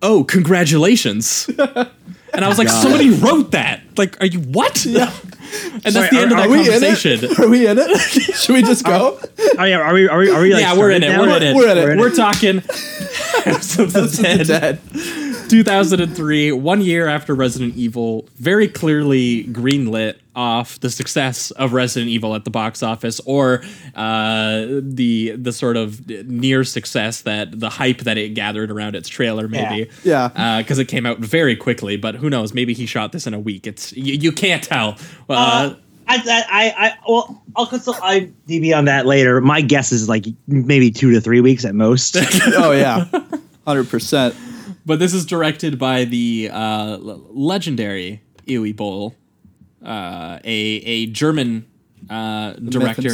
"Oh, congratulations." And I was like, somebody wrote that. Like, are you what? Yeah. And that's Sorry, the end are- of that Are conversation. it? Are we in it? Should we just go? oh yeah, are we? Are we? Are we? Like, yeah, we're in it. started We're in it. We're in it. We're talking House of the Dead, Dead. 2003, one year after Resident Evil, very clearly greenlit off the success of Resident Evil at the box office, or uh, the the sort of near success that the hype that it gathered around its trailer, maybe. Yeah. Because it came out very quickly, but who knows? Maybe he shot this in a week. It's you, you can't tell. Uh, Uh, I, I, I, I, well, I'll consult IMDb on that later. My guess is like maybe two to three weeks at most. Oh yeah. Hundred percent. But this is directed by the uh, l- legendary Uwe Boll, uh, a a German uh, director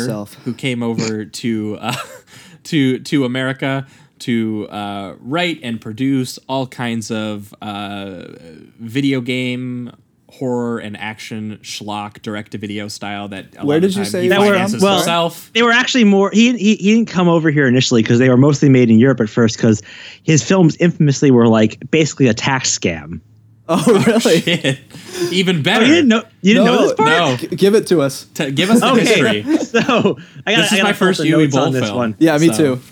who came over to uh, to to America to uh, write and produce all kinds of uh, video game horror and action schlock direct to video style that a lot Where of did you say he he was Well, himself. they were actually more. He, he he didn't come over here initially because they were mostly made in Europe at first. Because his films infamously were like basically a tax scam. Oh really? Shit. Even Oh, better. you didn't know? You didn't know this part? No. G- give it to us. T- give us the Okay, history. so I got. This I is gotta my first the Uwe notes Boll on this film. one. Yeah, me So- too.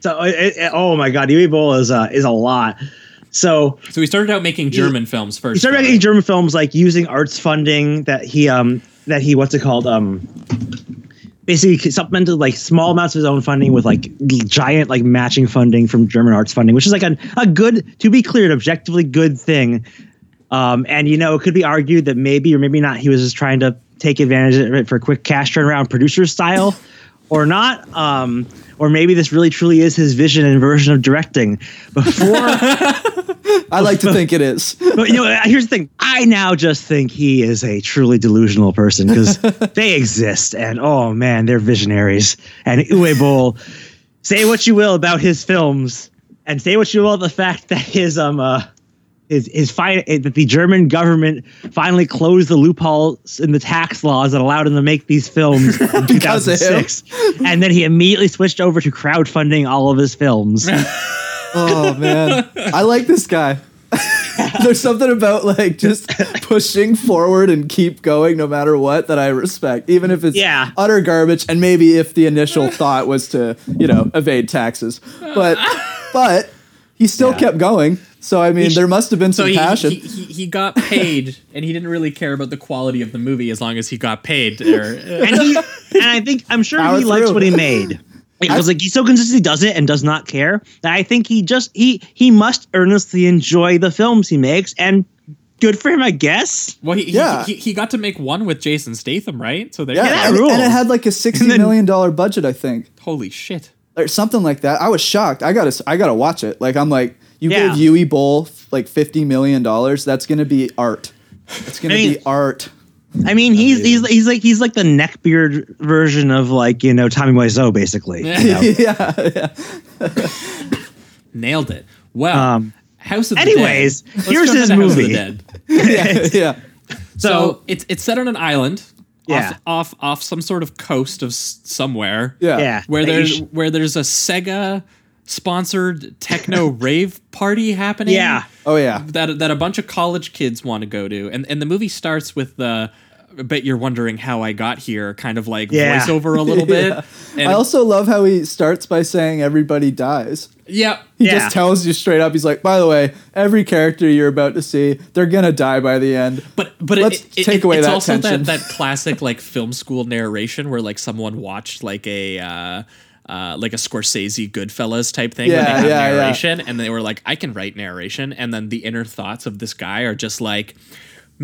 So it, it, oh my god, Uwe Boll is uh, is a lot. So So we started out making German films first. he started making? German films like using arts funding that he um that he what's it called um basically supplemented like small amounts of his own funding with like giant like matching funding from German arts funding, which is like a, a good to be clear, an objectively good thing. Um, and you know, it could be argued that maybe or maybe not he was just trying to take advantage of it for a quick cash turnaround producer style or not. Um, or maybe this really truly is his vision and version of directing. Before I like to think it is. but you know, here's the thing. I now just think he is a truly delusional person because they exist, and oh man, they're visionaries. And Uwe Boll, say what you will about his films, and say what you will about the fact that his um uh, his his fi- that the German government finally closed the loopholes in the tax laws that allowed him to make these films in Because of him. 2006, and then he immediately switched over to crowdfunding all of his films. Oh man, I like this guy. There's something about like just pushing forward and keep going no matter what that I respect, even if it's Yeah. utter garbage. And maybe if the initial thought was to you know evade taxes, but but he still Yeah. kept going. So I mean, sh- there must have been So some he, passion. he, he, he got paid, and he didn't really care about the quality of the movie as long as he got paid. Or, uh. and he and I think I'm sure Power he likes what he made. Because like he so consistently does it and does not care that I think he just he he must earnestly enjoy the films he makes and good for him I guess. Well, he, Yeah. he, he, he got to make one with Jason Statham, right? So there, Yeah, that and, and it had like a sixty then- million dollar budget, I think, holy shit. Or something like that. I was shocked. I gotta, I gotta watch it. Like I'm like, you Yeah. gave Uwe Boll like fifty million dollars. That's gonna be art. It's gonna I mean- be art. I mean he's he's he's like he's like the neckbeard version of like you know Tommy Wiseau basically. you know? yeah, yeah. Nailed it. Well, Um, House of anyways, the Dead. Let's here's his into House of the movie. Dead. yeah, yeah. So, So- it's it's set on an island. Yeah. Off, off off some sort of coast of s- somewhere. Yeah. Yeah. Where there's sh- where there's a Sega sponsored techno rave party happening. Yeah. Oh yeah. That that a bunch of college kids want to go to. And and the movie starts with the I bet you're wondering how I got here kind of like Yeah. voiceover a little bit. Yeah. And I also love how he starts by saying everybody dies. yeah. He Yeah. just tells you straight up. He's like, by the way, every character you're about to see, they're gonna die by the end. But but Let's it, take it- away it's that also tension. that that classic like film school narration where like someone watched like a uh, uh, like a Scorsese Goodfellas type thing where Yeah, they have yeah, yeah. narration and they were like I can write narration and then the inner thoughts of this guy are just like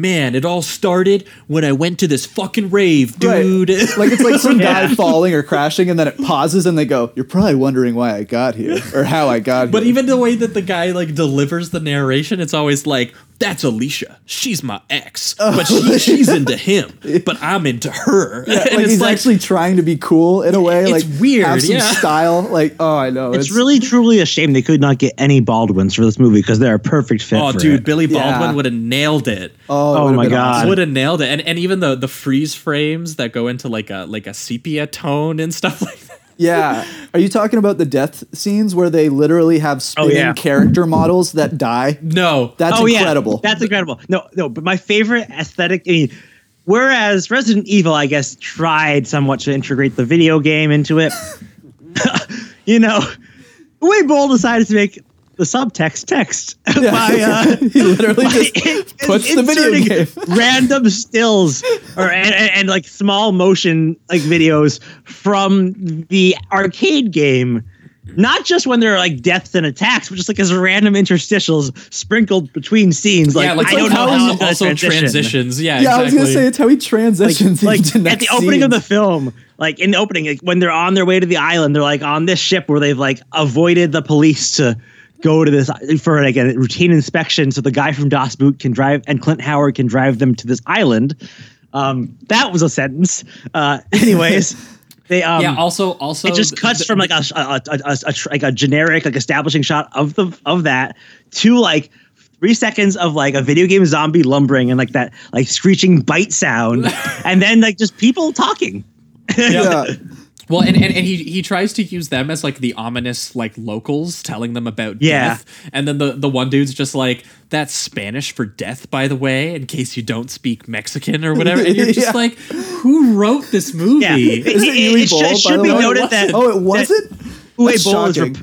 man it all started when I went to this fucking rave Right. dude Like it's like some guy falling or crashing, and then it pauses, and they go, "You're probably wondering why I got here or how I got But here." But even the way that the guy like delivers the narration, it's always like, "That's Alicia. She's my ex, oh. but she, she's into him, but I'm into her." Yeah, and like he's like, actually trying to be cool in a way. It's like weird, have some yeah. style. Like oh, I know. It's, really truly a shame they could not get any Baldwins for this movie because they're a perfect fit. oh, for dude, it. Billy Baldwin Yeah. would have nailed it. Oh, Oh my God. awesome. Would have nailed it, and and even the the freeze frames that go into like a like a sepia tone and stuff like that. Yeah. Are you talking about the death scenes where they literally have oh, spinning yeah. character models that die? No, That's oh incredible. yeah, that's incredible. No, no, but my favorite aesthetic. I mean, whereas Resident Evil, I guess, tried somewhat to integrate the video game into it. you know, Uwe Boll decided to make the subtext text Yeah. by uh, he literally by just in- puts the video game. random stills or and, and, and, like small motion like videos from the arcade game. Not just when there are like deaths and attacks, but just like as random interstitials sprinkled between scenes. Like, yeah, like I don't know how how also, I'm gonna also transition. transitions. Yeah, Yeah, I was gonna say it's how he transitions like into at next the opening of the film, like in the opening, like when they're on their way to the island, they're like on this ship where they've like avoided the police to go to this for like a routine inspection, so the guy from Das Boot can drive and Clint Howard can drive them to this island. Um, that was a sentence. Uh, anyways, they um, yeah. Also, also, it just cuts th- from like a, a, a, a, a tr- like a generic like establishing shot of the of that to like three seconds of like a video game zombie lumbering and like that like screeching bite sound and then like just people talking Yeah. Well, and, and, and he he tries to use them as like the ominous like locals telling them about Yeah. death, and then the the one dude's just like that's Spanish for death, by the way, in case you don't speak Mexican or whatever. And you're just Yeah. like, who wrote this movie? yeah it, Is it Yui it should- Bowl, it should the be noted that Oh, it wasn't? Uwe That's Boll is rep-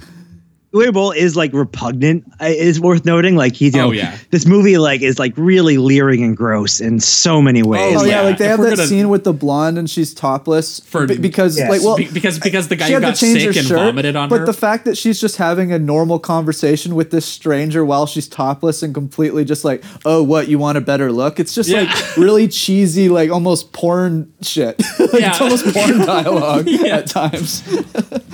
Uwe Boll is like repugnant. uh, Is worth noting. Like he's you Oh, know yeah. this movie like is like really leering and gross in so many ways. Oh yeah, Yeah, like they if have that gonna- scene with the blonde and she's topless For- be- because Yes. like well Be- because because the guy she who had got to change sick her and shirt, vomited on but her. the fact that she's just having a normal conversation with this stranger while she's topless and completely just like, oh, what you want a better look? It's just Yeah. like really cheesy, like almost porn shit. like, Yeah. It's almost porn dialogue at times.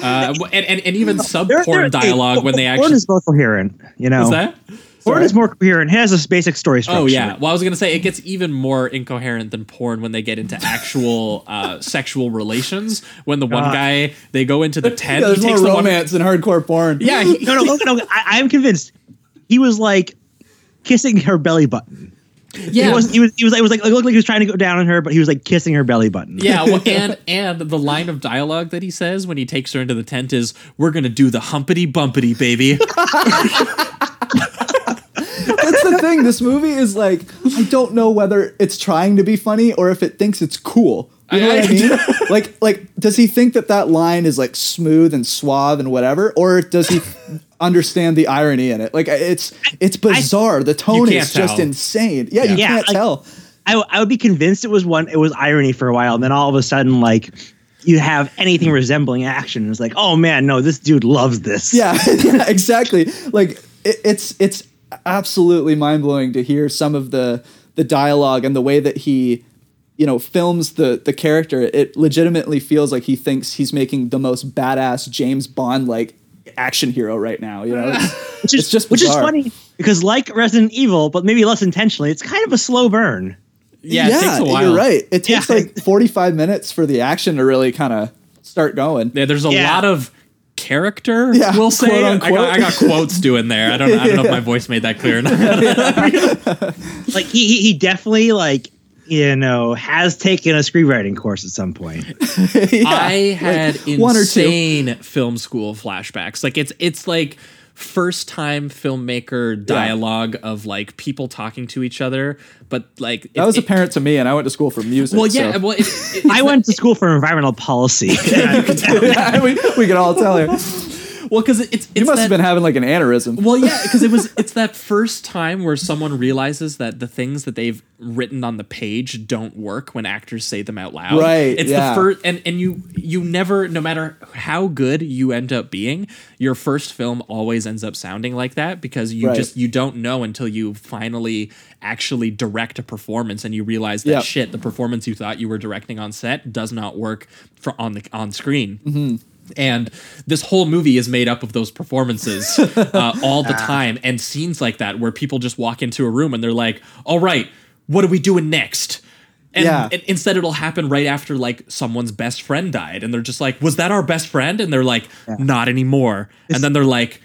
uh, and, and and even sub porn there- dialogue when they porn actually is more coherent. You know, was that. porn is more coherent. It has a basic story structure. Oh yeah. Well, I was gonna say it gets even more incoherent than porn when they get into actual uh, sexual relations. When the one God. guy they go into the tent, yeah, he there's more takes the one. romance than hardcore porn. Yeah, he, no, no, no, no. I, I'm convinced he was like kissing her belly button. Yeah. He was, he was, he was, it was like, it looked like he was trying to go down on her, but he was like kissing her belly button. Yeah, well, and and the line of dialogue that he says when he takes her into the tent is, "We're gonna do the humpity bumpity, baby." That's the thing. This movie is like, I don't know whether it's trying to be funny or if it thinks it's cool. You know I- what I mean? like, like, does he think that that line is like smooth and suave and whatever, or does he understand the irony in it? Like, it's it's bizarre. the tone is just tell. insane. Yeah, you Yeah, can't like- tell. I, I would be convinced it was one, it was irony for a while, and then all of a sudden, like, you have anything resembling action. It's like, oh man, no, this dude loves this. Yeah, yeah, exactly. Like it, it's it's absolutely mind blowing to hear some of the the dialogue and the way that he, you know, films the the character. It legitimately feels like he thinks he's making the most badass James Bond like action hero right now. You know, it's, which is it's just which is funny because like Resident Evil, but maybe less intentionally, it's kind of a slow burn. Yeah, it takes a while. You're right. It takes Yeah. like 45 minutes for the action to really kind of start going. Yeah, there's a Yeah. lot of character. Yeah, we'll say. I, got, I got quotes doing there. I don't. I don't know if my voice made that clear. Or not. Like he he, he definitely like you know has taken a screenwriting course at some point. Yeah, I had like one or two. insane film school flashbacks. Like it's it's like first time filmmaker dialogue of like people talking to each other, but like That it- was it- apparent to me, and I went to school for music. Well, yeah. so- Well, it, it, I went to school for environmental policy. we, we can all tell you. Well because it's, it's You must that- have been having like an aneurysm. Well, yeah, because it was it's that first time where someone realizes that the things that they've written on the page don't work when actors say them out loud. Right, It's yeah. the first and and you you never no matter how good you end up being, your first film always ends up sounding like that because you Right. just you don't know until you finally actually direct a performance and you realize that Yep. shit the performance you thought you were directing on set does not work for on the on screen. Mm-hmm. And this whole movie is made up of those performances uh, all the time and scenes like that where people just walk into a room and they're like, all right, what are we doing next? And, Yeah. and instead, it'll happen right after like someone's best friend died. And they're just like, was that our best friend? And they're like, not anymore. and then they're like,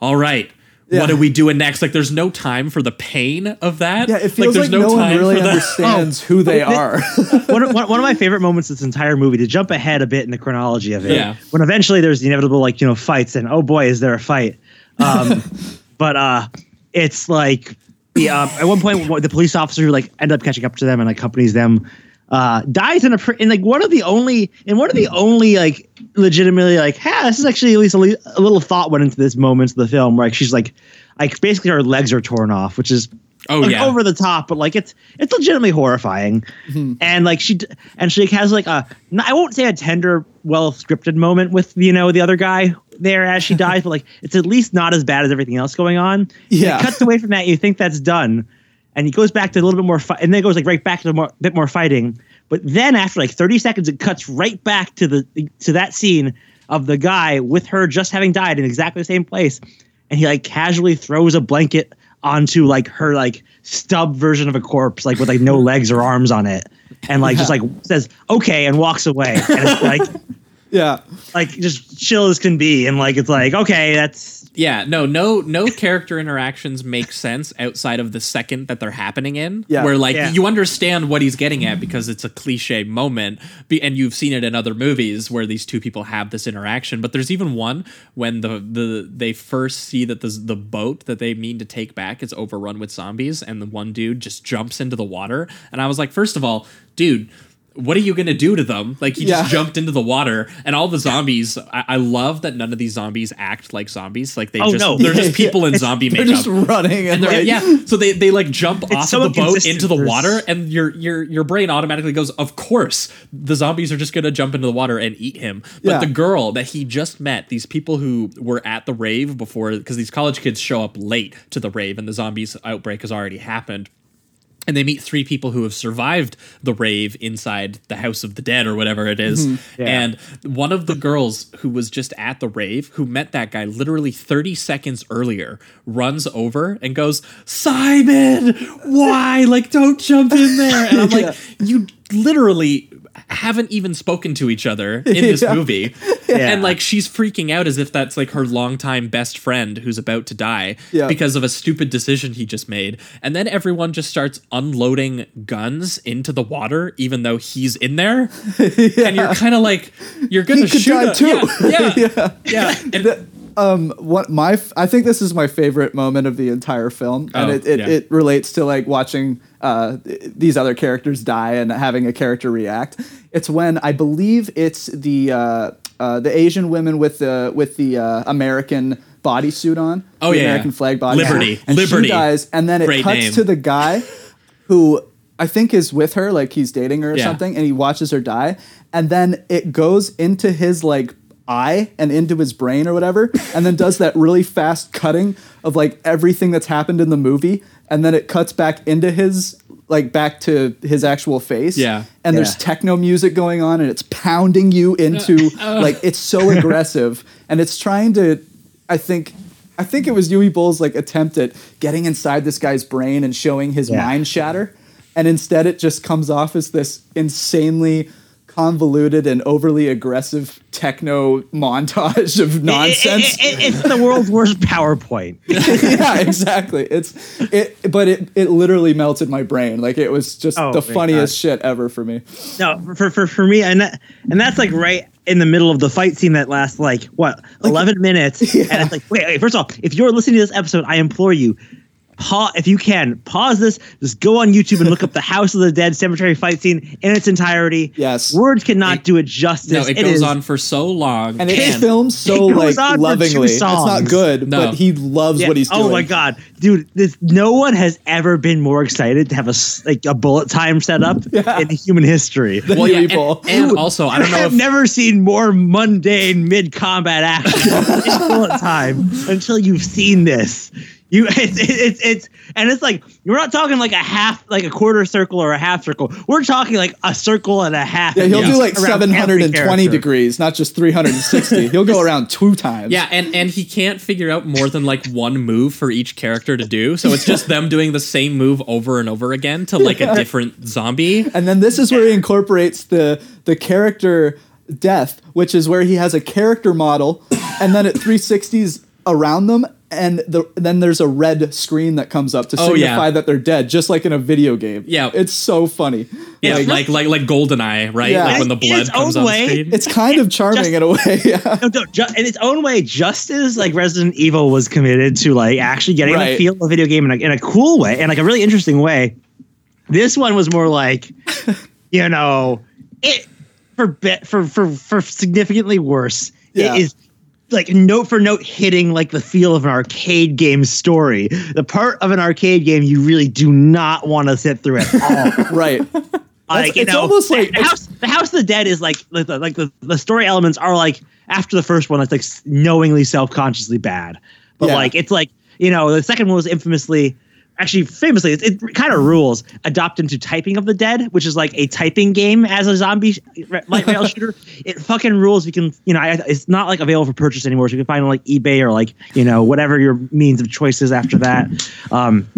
all right. Yeah. What are we doing next? Like, there's no time for the pain of that. Yeah, it feels like, there's no, one time really for that. understands who they are. one, of, one, one of my favorite moments of this entire movie to jump ahead a bit in the chronology of it. Yeah. When eventually there's the inevitable like you know fights and oh boy is there a fight. Um, but uh, it's like the um, at one point the police officer like end up catching up to them and accompanies them uh, dies in a pr- in like one of the only in one of the only like legitimately like ha this is actually at least a, li- a little thought went into this moments of the film where like she's like like basically her legs are torn off which is Oh, like, yeah. over the top, but like it's it's legitimately horrifying. And like she d- and she has like a I won't say a tender, well scripted moment with you know the other guy there as she dies, but like it's at least not as bad as everything else going on. Yeah. it cuts away from that. You think that's done, and he goes back to a little bit more, fi- and then it goes like right back to a more, bit more fighting. But then after like thirty seconds, it cuts right back to the to that scene of the guy with her just having died in exactly the same place, and he like casually throws a blanket onto like her like stub version of a corpse, like with like no legs or arms on it, and like just like says okay and walks away, and it's like yeah. like just chill as can be, and like it's like okay, that's Yeah, no, no, no character interactions make sense outside of the second that they're happening in. Yeah. where like Yeah. you understand what he's getting at because it's a cliche moment, be- and you've seen it in other movies where these two people have this interaction. But there's even one when the the they first see that the the boat that they mean to take back is overrun with zombies, and the one dude just jumps into the water, and I was like, first of all, dude. What are you gonna do to them? Like he Yeah. just jumped into the water, and all the zombies. I, I love that none of these zombies act like zombies. Like they Oh, just no. they're just Yeah, people in zombie makeup. They're makeup. just running and, and they're like, yeah, so they they like jump off so of the boat into the water, and your your your brain automatically goes, of course, the zombies are just gonna jump into the water and eat him. But Yeah. the girl that he just met, these people who were at the rave before, because these college kids show up late to the rave, and the zombies outbreak has already happened and they meet three people who have survived the rave inside the house of the dead or whatever it is. Mm-hmm. And one of the girls who was just at the rave, who met that guy literally 30 seconds earlier, runs over and goes, Simon, why? Like, don't jump in there. And I'm like, you literally haven't even spoken to each other in this Yeah. movie. Yeah. And like she's freaking out as if that's like her longtime best friend who's about to die Yeah. because of a stupid decision he just made. And then everyone just starts unloading guns into the water, even though he's in there. And you're kind of like, you're gonna shoot die a- too. Yeah, yeah, yeah. And um what my f- I think this is my favorite moment of the entire film and Oh, it, it, yeah. it relates to like watching uh these other characters die and having a character react it's when I believe it's the uh uh the Asian women with the with the uh American bodysuit on Oh, the yeah, American yeah. flag bodysuit Liberty. and Liberty. she dies and then it Great cuts name. to the guy who I think is with her, like he's dating her or Yeah. something, and he watches her die. and then it goes into his like eye and into his brain or whatever, and then does that really fast cutting of like everything that's happened in the movie, and then it cuts back into his like back to his actual face. Yeah. And there's techno music going on and it's pounding you into uh, like uh. it's so aggressive and it's trying to I think I think it was Uwe Boll's like attempt at getting inside this guy's brain and showing his Yeah. mind shatter. And instead it just comes off as this insanely convoluted and overly aggressive techno montage of nonsense. It- it- it- it's the world's worst PowerPoint. yeah, exactly. It's it, but it it literally melted my brain. Like it was just Oh, the funniest God. shit ever for me. No, for for for me, and that, and that's like right in the middle of the fight scene that lasts like what eleven minutes, and it's like wait, wait. First of all, if you're listening to this episode, I implore you. Pause, if you can, pause this. Just go on YouTube and look up the House of the Dead cemetery fight scene in its entirety. Yes. words cannot do it justice. No, it, It goes is- on for so long. And it's and- filmed so It goes like on for two lovingly. It's not good, No. but he loves Yeah. what he's doing. Oh my god, dude! This, no one has ever been more excited to have a s- like a bullet time set up in human history. well, yeah, people. and, and also, I don't know I've if never seen more mundane mid combat action in bullet time until you've seen this. You, it's, it's, it's, and it's like we're not talking like a half, like a quarter circle or a half circle. We're talking like a circle and a half. Yeah, he'll Yeah. do like 720 degrees, not just 360. he'll go around two times. Yeah, and and he can't figure out more than like one move for each character to do. So it's just them doing the same move over and over again to like a different zombie. And then this is where he incorporates the the character death, which is where he has a character model, and then it 360s around them, and the then there's a red screen that comes up to Oh, signify yeah. that they're dead, just like in a video game. Yeah. it's so funny. Yeah, Like, like like like Goldeneye, right? Yeah. Like when the blood its comes own on way, screen. it's kind of charming Just- in a way. Yeah. No, no, ju- in its own way, just as like Resident Evil was committed to like actually getting the feel of a video game in a, in a cool way and like a really interesting way, this one was more like, you know, it for bit for for for significantly worse. Yeah. It is like note for note hitting like the feel of an arcade game story. The part of an arcade game you really do not want to sit through at all. right. like it's know, almost like- the house, the House of the Dead is like like the, like the, the story elements are like after the first one, it's like knowingly self consciously bad, but Yeah. like it's like you know the second one was infamously. Actually, famously, it, it kind of rules. Adopt into Typing of the Dead, which is like a typing game as a zombie sh- light rail shooter. It fucking rules. You can, you know, I, it's not like available for purchase anymore. So you can find it on like eBay or like, you know, whatever your means of choice is after that. Um,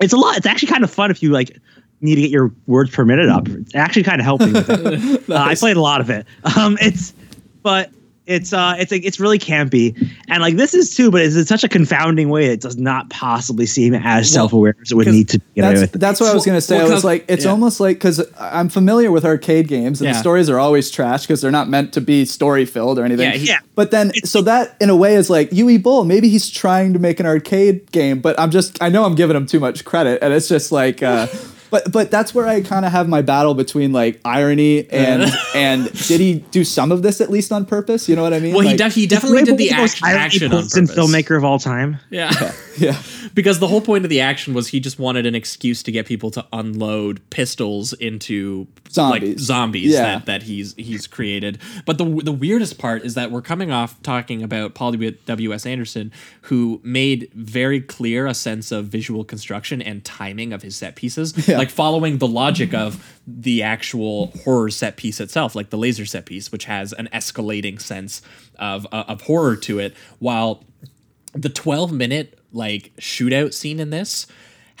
it's a lot. It's actually kind of fun if you like need to get your words per minute up. It's actually kind of helping. With it. uh, I played a lot of it. Um, it's, but it's uh, it's like it's really campy, and like this is too, but it's in such a confounding way. It does not possibly seem as self aware as it would need to get away That's, that's what I was gonna say. well, I was 'cause- like, it's yeah. almost like because I'm familiar with arcade games and the stories are always trash because they're not meant to be story filled or anything. Yeah, Yeah. But then, so that in a way is like Uwe Boll. Maybe he's trying to make an arcade game, but I'm just I know I'm giving him too much credit, and it's just like. Uh, But, but that's where I kind of have my battle between like irony and and did he do some of this at least on purpose? You know what I mean? well, he, Like- def- he definitely did the most action, irony action on Poulsen purpose. filmmaker of all time. Yeah. yeah. Because the whole point of the action was he just wanted an excuse to get people to unload pistols into like Zombies. zombies Yeah. that, that he's he's created. But the the weirdest part is that we're coming off talking about Paul W. S. Anderson, who made very clear a sense of visual construction and timing of his set pieces, Yeah. like following the logic of the actual horror set piece itself, like the laser set piece, which has an escalating sense of uh, of horror to it, while the 12 minute like shootout scene in this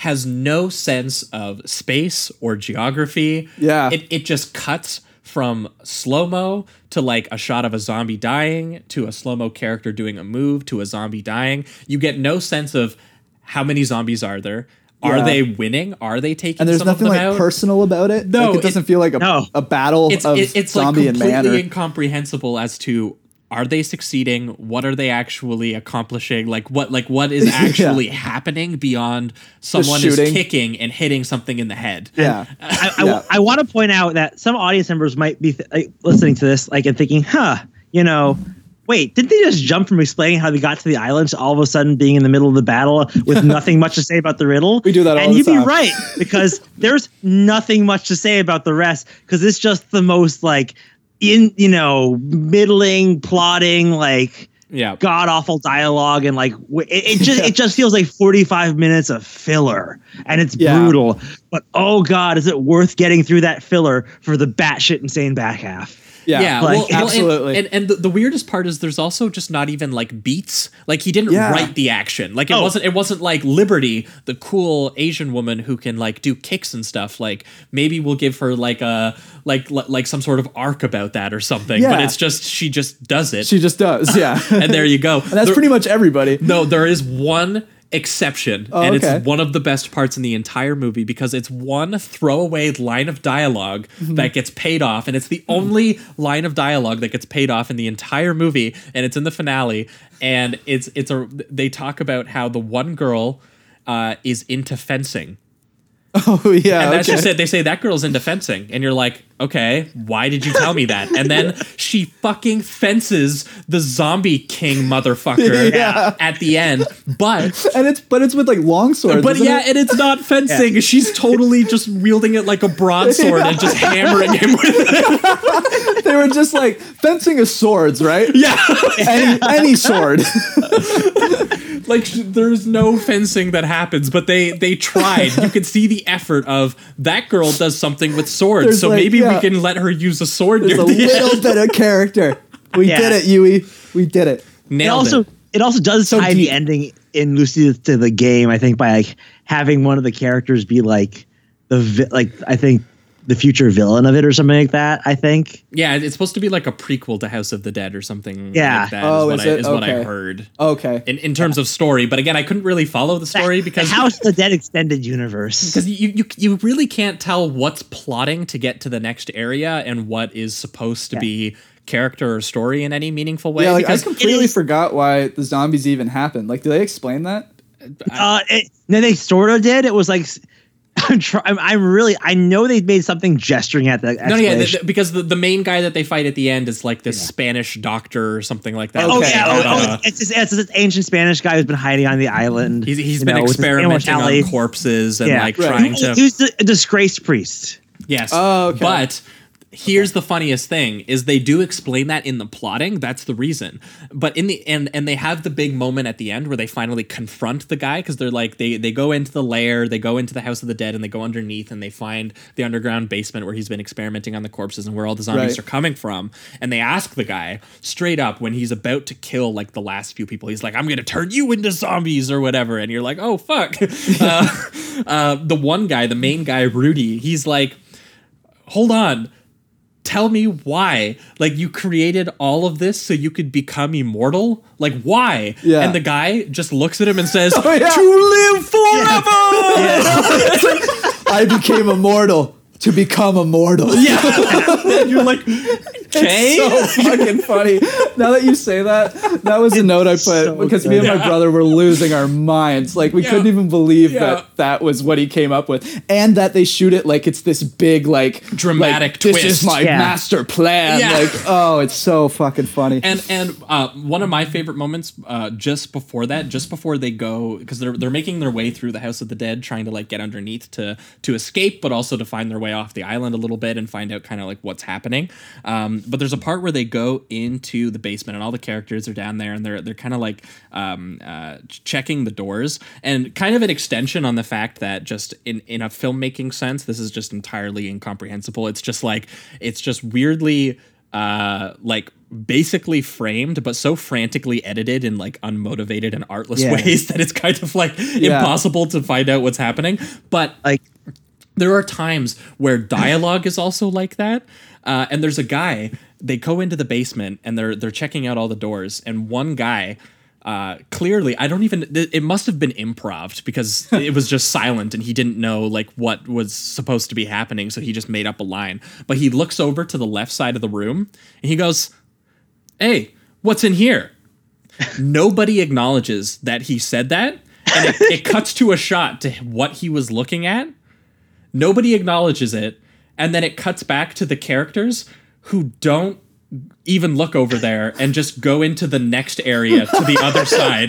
has no sense of space or geography. Yeah. It, it just cuts from slow mo to like a shot of a zombie dying to a slow mo character doing a move to a zombie dying. You get no sense of how many zombies are there. Are Yeah. they winning? Are they taking and there's nothing like out? personal about it. No, like, it doesn't it- feel like a, no. a battle it's of it- it's like zombie and completely manner. incomprehensible as to are they succeeding what are they actually accomplishing like what like what is actually happening beyond someone is kicking and hitting something in the head yeah. I, I, Yeah. I want to point out that some audience members might be th- like, listening to this, like, and thinking, "Huh, you know, wait, didn't they just jump from explaining how they got to the island to all of a sudden being in the middle of the battle with nothing much to say about the riddle?" We do that all and the you'd be right because there's nothing much to say about the rest because it's just the most like in you know middling plotting like yeah. god awful dialogue and like it, it just it just feels like 45 minutes of filler and it's Yeah. brutal. But oh god is it worth getting through that filler for the batshit insane back half Yeah, like, well, well, and- absolutely. And, and, the, the weirdest part is there's also just not even like beats. Like he didn't Yeah. write the action. Like it Oh. wasn't. It wasn't like Liberty, the cool Asian woman who can like do kicks and stuff. Like maybe we'll give her like a like li- like some sort of arc about that or something. But it's just she just does it. She just does, yeah. and there you go. And that's There- pretty much everybody. no, there is one exception, Oh, and okay. it's one of the best parts in the entire movie because it's one throwaway line of dialog Mm-hmm. that gets paid off, and it's the only line of dialogue that gets paid off in the entire movie, and it's in the finale, and it's it's a they talk about how the one girl uh, is into fencing. Oh yeah, And that's okay. just it. They say that girl's into fencing, and you're like, okay, why did you tell me that? And then she fucking fences the zombie king motherfucker Yeah. at the end. But and it's but it's with like long swords. but yeah, it? and it's not fencing. She's totally just wielding it like a broadsword and just hammering him with it. they were just like fencing is swords, right? Yeah, Any any sword. Like there's no fencing that happens, but they they tried. You could see the effort of that girl does something with swords, There's so like- maybe we can let her use a sword There's near a the little end. bit of character. We Yeah. did it, Uwe. We did it. Nailed it Nailed also it. it. also does So tie deep. the ending in Lucy to the game I think by like having one of the characters be like the vi- like I think the future villain of it or something like that I think Yeah, it's supposed to be like a prequel to House of the Dead or something. Yeah. like that Oh, is, is what, I, it? is what I heard. Okay. In, in terms of story, but again, I couldn't really follow the story because the House of the Dead extended universe because you, you you really can't tell what's plotting to get to the next area and what is supposed to be character or story in any meaningful way. yeah, like I completely is- forgot why the zombies even happened. Like, do they explain that? Uh, it, no, they sort of did. It was like I'm, try, I'm, I'm really. I know they made something gesturing at the. no, yeah, explanation. th- th- because the, the main guy that they fight at the end is like this Spanish doctor or something like that. Oh Okay, yeah, oh, okay. oh, it's, this, it's this ancient Spanish guy who's been hiding on the island. He's, he's you been know, experimenting on corpses and Yeah. like Right. trying to. He was a disgraced priest. Yes. Oh, okay. But here's the funniest thing is they do explain that in the plotting that's the reason. But in the end and they have the big moment at the end where they finally confront the guy because they're like they they go into the lair they go into the house of the dead and they go underneath and they find the underground basement where he's been experimenting on the corpses and where all the zombies Right. are coming from. And they ask the guy straight up when he's about to kill like the last few people he's like i'm gonna turn you into zombies or whatever. And you're like oh fuck. Uh, uh, the one guy the main guy rudy he's like hold on tell me why. Like you created all of this so you could become immortal? Like why? Yeah. and the guy just looks at him and says Oh, yeah. to live forever! I became immortal to become immortal. yeah you're like okay so fucking funny. Now that you say that, that was a note I put so because me and my brother were losing our minds. Like we Yeah. couldn't even believe Yeah. that that was what he came up with, and that they shoot it like it's this big like Dramatic like, This twist. is my Yeah. master plan. Yeah. Like oh, it's so fucking funny. and and uh, one of my favorite moments uh, just before that, just before they go, because they're they're making their way through the House of the Dead, trying to like get underneath to to escape, but also to find their way off the island a little bit and find out kind of like what's happening. Um, but there's a part where they go into the basement and all the characters are down there and they're they're kind of like um, uh, checking the doors and kind of an extension on the fact that just in in a filmmaking sense, this is just entirely incomprehensible. It's just like it's just weirdly uh like basically framed but so frantically edited in like unmotivated and artless Yeah. ways that it's kind of like impossible to find out what's happening but Like there are times where dialogue is also like that uh, and there's a guy they go into the basement and they're they're checking out all the doors and one guy uh, clearly i don't even it must have been improv because it was just silent and he didn't know like what was supposed to be happening so he just made up a line. But he looks over to the left side of the room and he goes hey what's in here? Nobody acknowledges that he said that and it, it cuts to a shot to what he was looking at nobody acknowledges it and then it cuts back to the characters who don't even look over there and just go into the next area to the other side.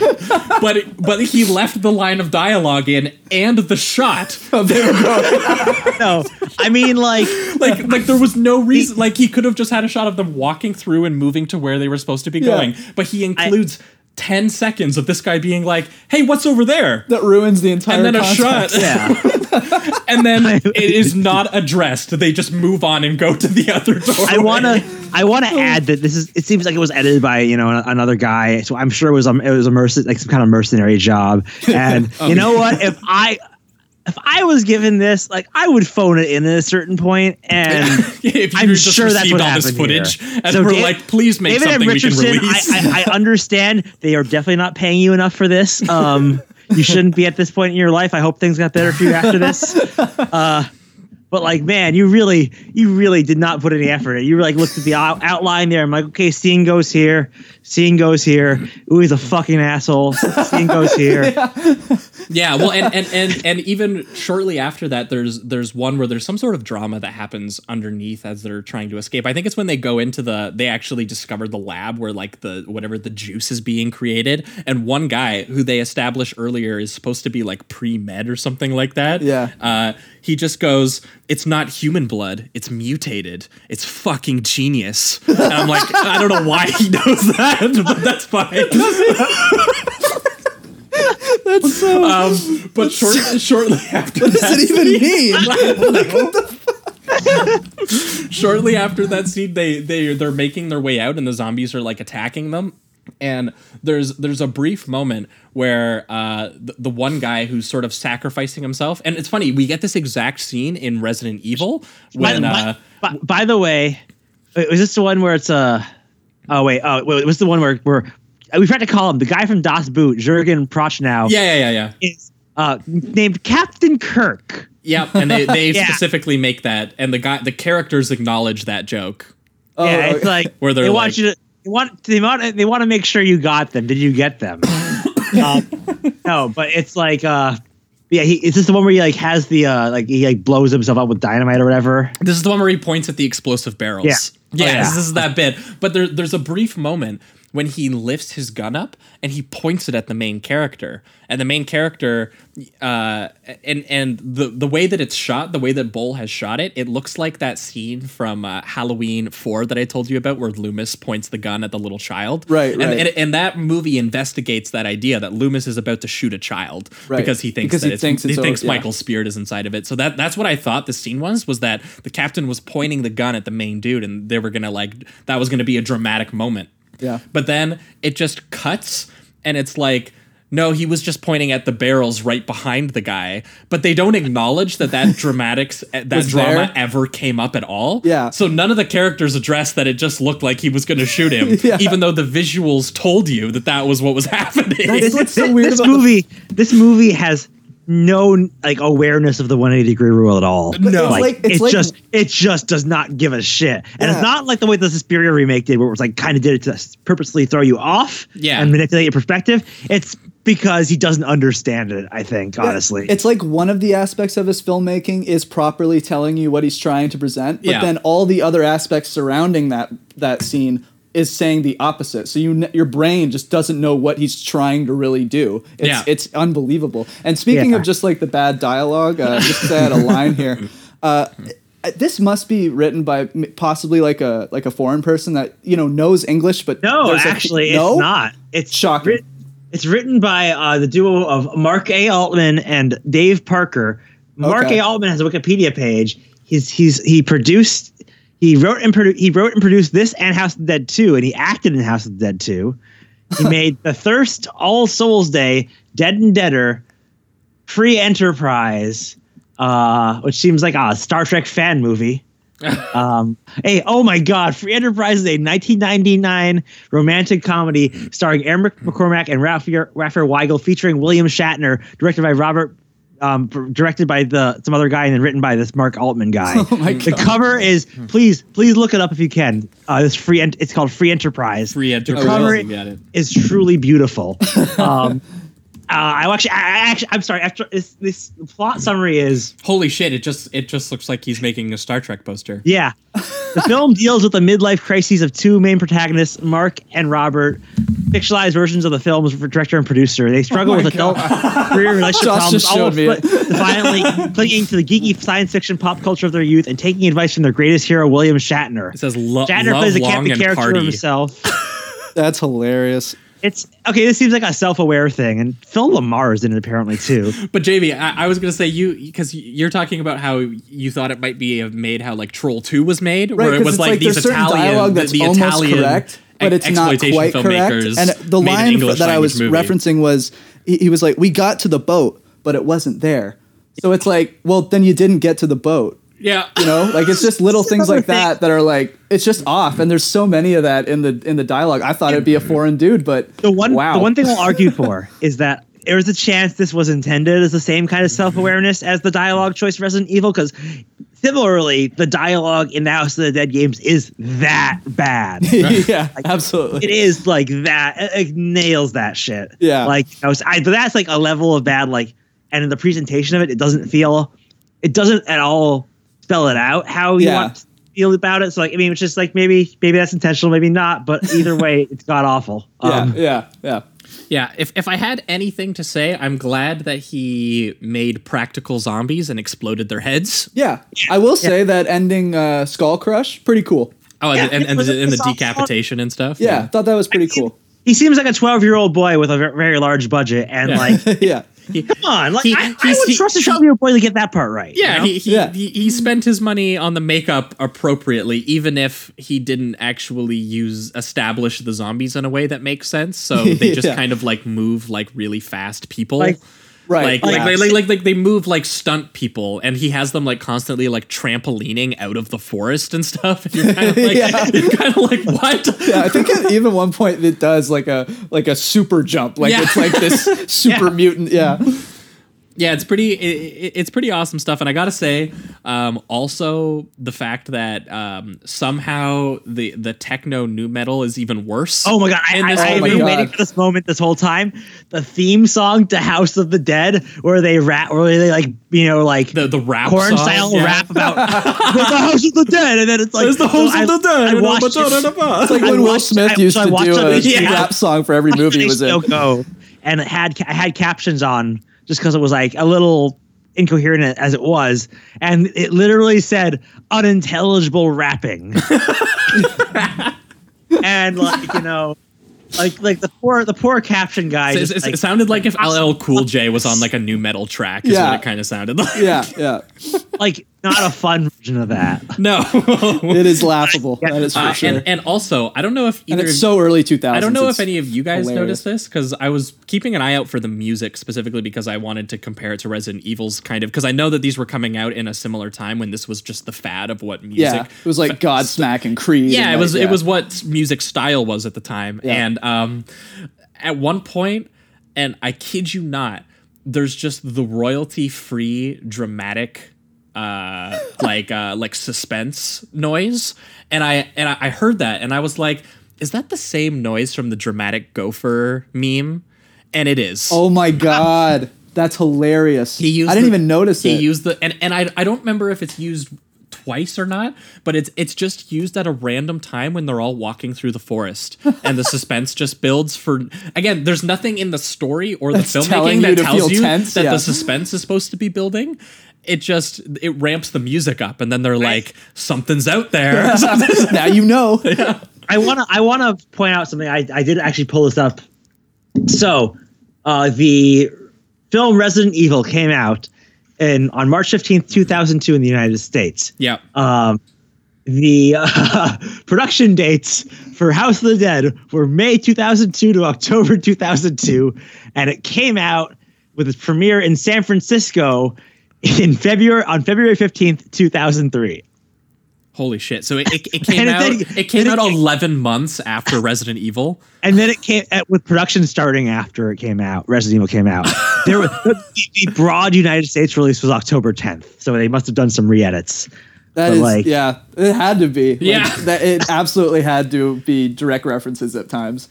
But but he left the line of dialogue in and the shot. Oh, of them no, I mean like like like there was no reason like he could have just had a shot of them walking through and moving to where they were supposed to be Yeah. going. But he includes 10 seconds of this guy being like, "Hey, what's over there?" That ruins the entire and then a shot. Yeah. and then it is not addressed. They just move on and go to the other door. I want to I want to add that this is it seems like it was edited by you know another guy so I'm sure it was um, it was a merc- like some kind of mercenary job and Oh, you know what if I if I was given this like I would phone it in at a certain point and I'm sure that's what all this happened footage here. and So we're like, please make David something we can release. I, I, I understand they are definitely not paying you enough for this. Um, you shouldn't be at this point in your life. I hope things got better for you after this. Uh, but like, man, you really, you really did not put any effort. You like looked at the out- outline there. I'm like, okay, scene goes here, scene goes here. Ooh, he's a fucking asshole. Scene goes here. yeah well and, and and and even shortly after that there's there's one where there's some sort of drama that happens underneath as they're trying to escape. I think it's when they go into the they actually discover the lab where like the whatever the juice is being created. And one guy who they established earlier is supposed to be like pre-med or something like that. Yeah. uh he just goes it's not human blood. It's mutated. It's fucking genius. And i'm like i don't know why he knows that but that's fine That's so. um, but short, shortly after what does that it even scene- mean? Like, what the shortly after that scene they they they're making their way out and the zombies are like attacking them and there's there's a brief moment where uh the, the one guy who's sort of sacrificing himself and it's funny we get this exact scene in Resident Evil when by, uh by, by, by the way, wait, was this the one where it's uh oh wait, oh wait, it was the one where where we forgot to call him the guy from Das Boot, Jurgen Prochnow. yeah yeah yeah yeah is uh, named Captain Kirk. Yep, and they, they Yeah. specifically make that, and the guy, the characters acknowledge that joke. yeah, it's like Where they're they like- want you to they want they want they want to make sure you got them. Did you get them? um, no, but it's like uh yeah, he is this the one where he like has the uh like he like blows himself up with dynamite or whatever? This is the one where he points at the explosive barrels. Yeah. Yeah, Oh, yeah. This is that bit. But there, there's a brief moment when he lifts his gun up and he points it at the main character. And the main character, uh, and and the the way that it's shot, the way that Boll has shot it, it looks like that scene from uh, Halloween Four that I told you about, where Loomis points the gun at the little child. Right, And, right. and, and that movie investigates that idea that Loomis is about to shoot a child Right. because he thinks Because that he it's, thinks he thinks yeah. Michael's spirit is inside of it. So that that's what I thought the scene was was that the captain was pointing the gun at the main dude and they were gonna like that was gonna be a dramatic moment. Yeah. But then it just cuts and it's like no, he was just pointing at the barrels right behind the guy, but they don't acknowledge that that dramatics eh, that drama there? ever came up at all. Yeah. So none of the characters addressed that it just looked like he was going to shoot him, Yeah. even though the visuals told you that that was what was happening. That's what's so This- weird this about the- movie this movie has no like awareness of the 180 degree rule at all. No. It's like- it's it like- just it just does not give a shit. And Yeah. it's not like the way the Suspiria remake did, where it was like kind of did it to purposely throw you off Yeah. and manipulate your perspective. It's because he doesn't understand it, I think, honestly. It's like one of the aspects of his filmmaking is properly telling you what he's trying to present, but Yeah. then all the other aspects surrounding that that scene is saying the opposite. So you your brain just doesn't know what he's trying to really do. It's Yeah. it's unbelievable. And speaking Yeah. of just like the bad dialogue, uh, just to add a line here. Uh, this must be written by possibly like a like a foreign person that you know knows English, but no, there's a- actually, no? it's not. It's Shocking. writ- it's written by uh, the duo of Mark A. Altman and Dave Parker. Mark Okay. A. Altman has a Wikipedia page. He's he's he produced, he wrote and produ- he wrote and produced this and House of the Dead 2, and he acted in House of the Dead 2. He made The Thirst, All Souls Day, Dead and Deader, Free Enterprise, uh, which seems like a Star Trek fan movie. um, hey, oh my God! Free Enterprise is a 1999 romantic comedy starring Mc- McCormack and Raphael, Raphael Weigel, featuring William Shatner, directed by Robert, um, directed by the some other guy, and then written by this Mark Altman guy. Oh my the God. cover is please, please look it up if you can. Uh, this free, en- it's called Free Enterprise. Free Enterprise. The enterprise. cover you got it. is truly beautiful. Um, Uh, I actually, I, I actually, I'm sorry. After this, this plot summary is Holy shit! It just it just looks like he's making a Star Trek poster. Yeah. The film deals with the midlife crises of two main protagonists, Mark and Robert, fictionalized versions of the film's director and producer. They struggle Oh my with adult career relationship Josh problems, just showed all me it. violently clinging to the geeky science fiction pop culture of their youth and taking advice from their greatest hero, William Shatner. It says lo- Shatner love plays a campy character party. himself. That's hilarious. It's okay. This seems like a self-aware thing, and Phil LaMarr is in it apparently too. But Jamie, I, I was gonna say you because you're talking about how you thought it might be made how like Troll Two was made, Right, where it 'cause was it's like, like these there's certain Italian, dialogue the, that's the almost Italian correct, but it's not exploitation quite correct. filmmakers And the made an line that I was movie. referencing was he, he was like, "We got to the boat, but it wasn't there." So it's like, well, then you didn't get to the boat. Yeah, You know, like it's just little things like that that are like it's just off. And there's so many of that in the in the dialogue. I thought it'd be a foreign dude, but The one, wow. the one thing I'll argue for is that there's a chance this was intended as the same kind of self-awareness as the dialogue choice Resident Evil, because similarly, the dialogue in the House of the Dead games is that bad. yeah, absolutely. it is like that. It, it nails that shit. Yeah. like I was, I, but that's like a level of bad. Like, and in the presentation of it, it doesn't feel, it doesn't at all spell it out how you Yeah. want to feel about it. So like, I mean, it's just like maybe, maybe that's intentional, maybe not. But either way, it's god awful. yeah, Um, yeah, yeah. Yeah, if, if I had anything to say, I'm glad that he made practical zombies and exploded their heads. Yeah, I will say that ending uh, Skull Crush pretty cool. Oh, and, Yeah, and, and, it the, and the was decapitation and stuff. Yeah, thought that was pretty cool. he seems like a 12 year old boy with a very large budget and Yeah. like yeah, come on like He- I, I he's- would he- trust a 12 year old boy to get that part right you Yeah, know? he he, Yeah. he he spent his money on the makeup appropriately, even if he didn't actually use establish the zombies in a way that makes sense. So they just Yeah. kind of like move like really fast people. Like- right. like, like, like, like, like they move like stunt people, and he has them like constantly like trampolining out of the forest and stuff. And you're kind of like, Yeah. you're kind of like, what? yeah, I think at even one point it does like a like a super jump, like Yeah. it's like this super Yeah. mutant. Yeah, yeah, it's pretty. It, it- it's pretty awesome stuff, and I gotta say, um, also the fact that um, somehow the the techno nu metal is even worse. Oh my god! I, I, I've movie. been waiting for this moment this whole time. The theme song to House of the Dead, where they rap, where they like, you know, like the the rap corn song, style yeah. rap about the House of the Dead, and then it's like It's the House I- of the Dead. I watched it- it's like I when Will watched- Smith I- used so to watched do on a HBO rap song for every movie he was in. HBO Go, and it had I had captions on just because it was like a little incoherent as it was, and it literally said unintelligible rapping, and like you know. Like, like the poor, the poor caption guy. It, just, it- like, it sounded like if LL Cool J was on like a nu metal track. Is Yeah. what it kind of sounded like. Yeah, yeah, like not a fun version of that. No. it is laughable. That is for Uh, sure. and, And, and also, I don't know if either it's so early 2000s. I don't know if any of you guys hilarious. noticed this because I was keeping an eye out for the music specifically because I wanted to compare it to Resident Evil's kind of because I know that these were coming out in a similar time when this was just the fad of what music. Yeah, it was like Godsmack and Creed. yeah, and it like, was yeah. it was what music style was at the time, Yeah. and um, at one point, and I kid you not, there's just the royalty free dramatic uh like uh like suspense noise and i and I, heard that and i was like is that the same noise from the dramatic gopher meme and it is Oh my god, that's hilarious. he used I didn't the- even notice he it. used the and, and I, I don't remember if it's used twice or not but it's it's just used at a random time when they're all walking through the forest and the suspense just builds for again there's nothing in the story or the That's filmmaking that tells you tense, that yeah. the suspense is supposed to be building it just it ramps the music up and then they're like something's out there now you know. I want to I want to point out something. I, I did actually pull this up. So, uh, the film Resident Evil came out in on March fifteenth, two thousand two, in the United States. yeah Um, the uh, production dates for House of the Dead were May 2002 to October 2002, and it came out with its premiere in San Francisco in February on February 15th, 2003. holy shit so it, it, it came And it out then- it came out it- 11 months after resident evil and then it came at, with production starting after it came out. Resident Evil came out. There was the, the broad United States release was October 10th, so they must have done some re-edits. That But, is, like- yeah, it had to be. Like, Yeah. that it absolutely had to be direct references at times.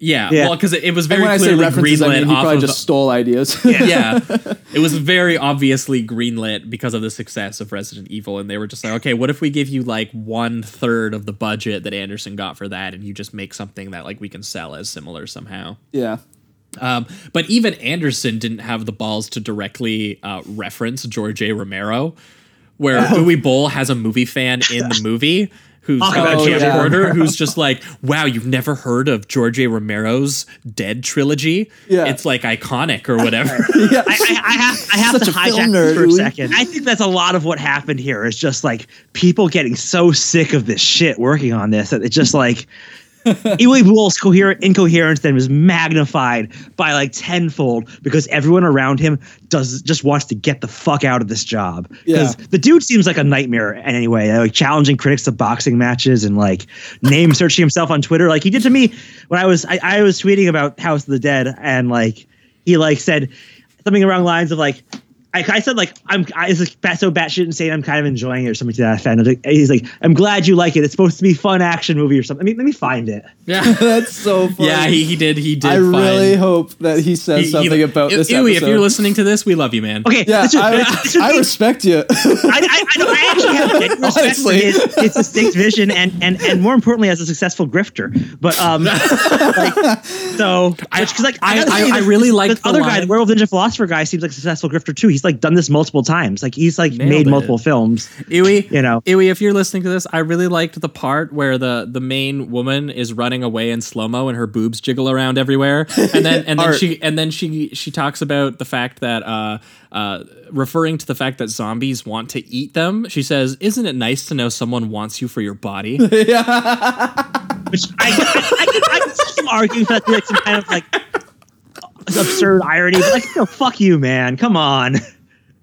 Yeah, Yeah. well, because it, it was And very when I say clearly references, I greenlit mean he off probably of just stole ideas. yeah, it was very obviously greenlit because of the success of Resident Evil, and they were just like, okay, what if we give you like one third of the budget that Anderson got for that, and you just make something that like we can sell as similar somehow. yeah. Um, but even Anderson didn't have the balls to directly uh, reference George A. Romero, where Oh. Uwe Boll has a movie fan in the movie. Who's Talk uh, about a George A. camcorder who's just like, wow, you've never heard of George A. Romero's Dead trilogy? Yeah. It's like iconic or whatever. I, I, I have, I have to a film hijack nerd, for a second. I think that's a lot of what happened here. Is just like people getting so sick of this shit working on this that it's just like Boll's coherent incoherence then was magnified by like tenfold because everyone around him does just wants to get the fuck out of this job. Because Yeah. the dude seems like a nightmare anyway, like challenging critics to boxing matches and like name searching himself on Twitter, like he did to me when I was I, I was tweeting about House of the Dead and like he like said something along the lines of like I, I said like I'm I was like, bat- so batshit insane I'm kind of enjoying it or something to that effect. And He's like I'm glad you like it. It's supposed to be fun action movie or something. I mean, let me find it. yeah, That's so funny. yeah, he, he did. He did. I find- really hope that he says he- he- something about this Uwe, if you're listening to this, we love you, man. Okay, yeah, this is- I, this is- I respect you. I, I, I, know, I actually have genuine respect for Honestly. his, his distinct vision and, and and more importantly as a successful grifter. But um, like, so I- because like I- gotta I- I this- really this liked the other guy, line- the werewolf ninja philosopher guy, seems like a successful grifter too. He's like done this multiple times. Like he's like Nailed made it. multiple films. Uwe, You know. Uwe, if you're listening to this, I really liked the part where the the main woman is running away in slow mo and her boobs jiggle around everywhere, and then and then she and then she she talks about the fact that uh uh referring to the fact that zombies want to eat them. She says, "Isn't it nice to know someone wants you for your body?" yeah. Which I I, I, could, I could see some arguing for that to be like some kind of like absurd irony. But like, no, fuck you, man. Come on.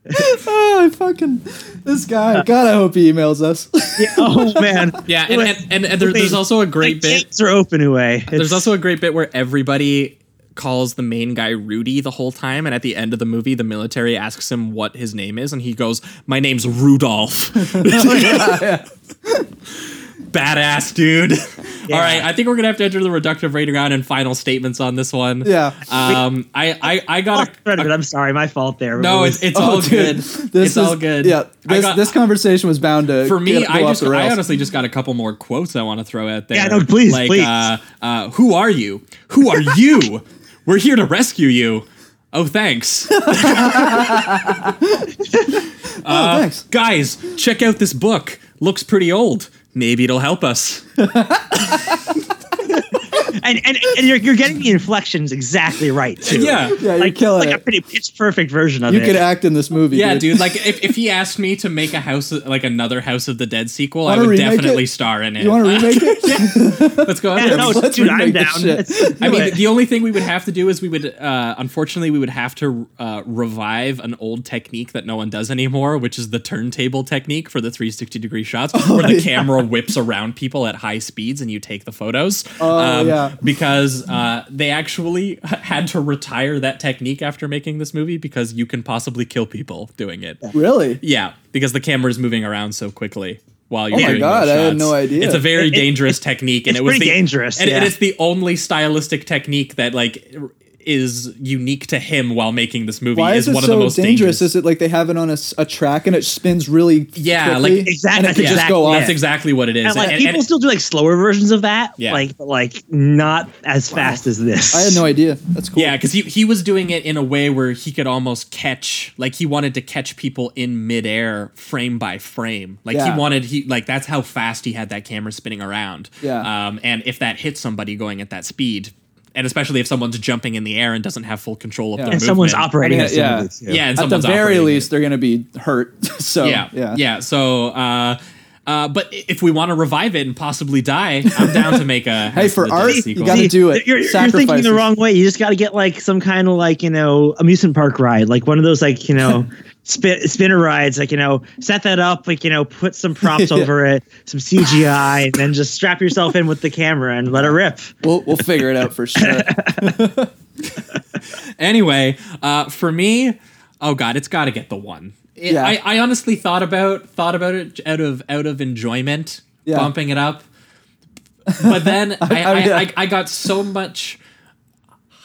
oh, I fucking this guy. God, I hope he emails us. Yeah, oh man. yeah, and and, and, and there, there's also a great The bit. gates are open away. There's also a great bit where everybody calls the main guy Rudy the whole time, and at the end of the movie, the military asks him what his name is, and he goes, "My name's Rudolph." Badass dude. All right, I think we're gonna have to enter the reductive rating round and final statements on this one. Yeah. Um, I I, I got a, But I'm sorry, my fault there. no, it's it's Oh, all dude, good. This it's is, all good. Yeah, this, got- this conversation was bound to for me, get, go I just I honestly just got a couple more quotes I want to throw out there. Yeah, no, please, like, please. Uh, uh, who are you? Who are you? We're here to rescue you. Oh, thanks. oh, thanks. Guys, check out this book. Looks pretty old. Maybe it'll help us. and and, and you're, you're getting the inflections exactly right too. Yeah. Yeah, you're like, killing like a it. pretty pitch perfect version of You it. You could act in this movie. Yeah, dude. dude. Like, if, if he asked me to make a house, like another House of the Dead sequel, I Wanna would definitely it? star in it. You want to remake it? yeah. Let's go yeah, no, Let's dude, I'm down. shit. I mean, it. the only thing we would have to do is we would, uh, unfortunately, we would have to uh, revive an old technique that no one does anymore, which is the turntable technique for the 360 degree shots, where the yeah. camera whips around people at high speeds and you take the photos. Um, Oh, yeah. Because uh, they actually had to retire that technique after making this movie because you can possibly kill people doing it. really? Yeah, because the camera is moving around so quickly while you're Oh my doing God, those I had no idea. It's a very It- it- dangerous technique, and it was pretty the, dangerous, and, and yeah. it's the only stylistic technique that like is unique to him while making this movie. Why is is it one so of the most dangerous? dangerous. Is it like they have it on a track and it spins really Yeah, quickly? like- Exact- and it that's could just exact- go off. That's exactly what it is. and like And- people and- still do like slower versions of that, Yeah. like but, like not as fast as this. I had no idea. That's cool. Yeah, because he, he was doing it in a way where he could almost catch, like he wanted to catch people in midair, frame by frame. Like Yeah. he wanted, he like that's how fast he had that camera spinning around. Yeah. Um, and if that hits somebody going at that speed, and especially if someone's jumping in the air and doesn't have full control of Yeah. their and someone's operating I mean, it yeah. smoothly. Yeah, and At the very least, it. they're gonna be hurt. so yeah, yeah, yeah, So, uh, uh, but if we want to revive it and possibly die, I'm down to make a. Hey, for House of the Dead art, you gotta do it. You're, you're thinking the wrong way. You just got to get like some kind of like you know amusement park ride, like one of those like you know spin, spinner rides. Like you know, set that up, like you know, put some props Yeah. over it, some CGI, and then just strap yourself in with the camera and let it rip. We'll we'll figure it out for sure. Anyway, uh, for me, oh god, it's got to get the one. It- Yeah. I, I honestly thought about thought about it out of out of enjoyment, Yeah. bumping it up. But then I, I, yeah. I, I got so much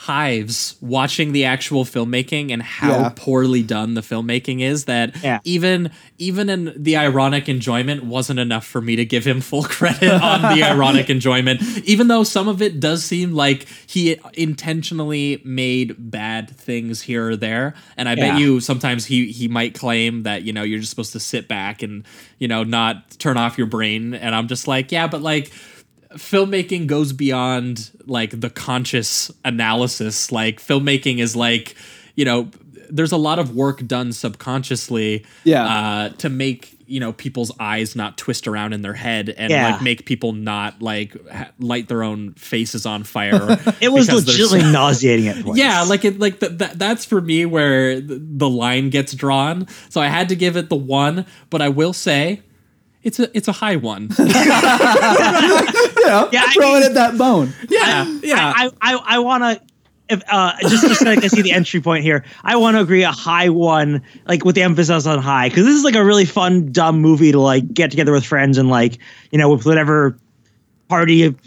hives watching the actual filmmaking and how Yeah. poorly done the filmmaking is that Yeah. even even in the ironic enjoyment wasn't enough for me to give him full credit on the ironic enjoyment even though some of it does seem like he intentionally made bad things here or there and i Yeah. bet you sometimes he he might claim that you know you're just supposed to sit back and you know not turn off your brain and i'm just like yeah but like filmmaking goes beyond like the conscious analysis like filmmaking is like you know there's a lot of work done subconsciously Yeah. uh, to make you know people's eyes not twist around in their head and Yeah. like make people not like ha- light their own faces on fire It was legitimately so- nauseating at points. yeah, like it, like th- that. That's for me where the, the line gets drawn. So I had to give it the one, but I will say, it's a it's a high one. Yeah, Yeah, I throwing mean- at that bone. yeah, yeah. I I, I want to. If, uh, just just so I see the entry point here, I want to agree a high one, like with the emphasis on high, because this is like a really fun, dumb movie to like get together with friends and like you know with whatever party of-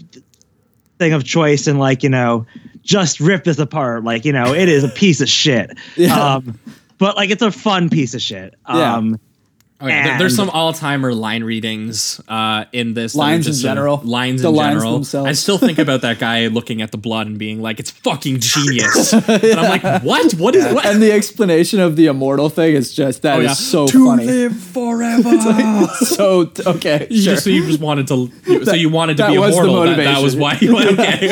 thing of choice and like you know just rip this apart. Like you know it is a piece of shit. Yeah. Um, but like it's a fun piece of shit. Um, yeah, there- there's some all-timer line readings uh, in this. that Lines in general. Lines The in lines general. themselves. I still think about that guy looking at the blood and being like, "It's fucking genius," and I'm like, "What? What is what?" And the explanation of the immortal thing is just that Oh, is yeah. so to funny. live forever. so t- okay, You sure. just, so you just wanted to. so you wanted to that be immortal. That, that was why. You, okay.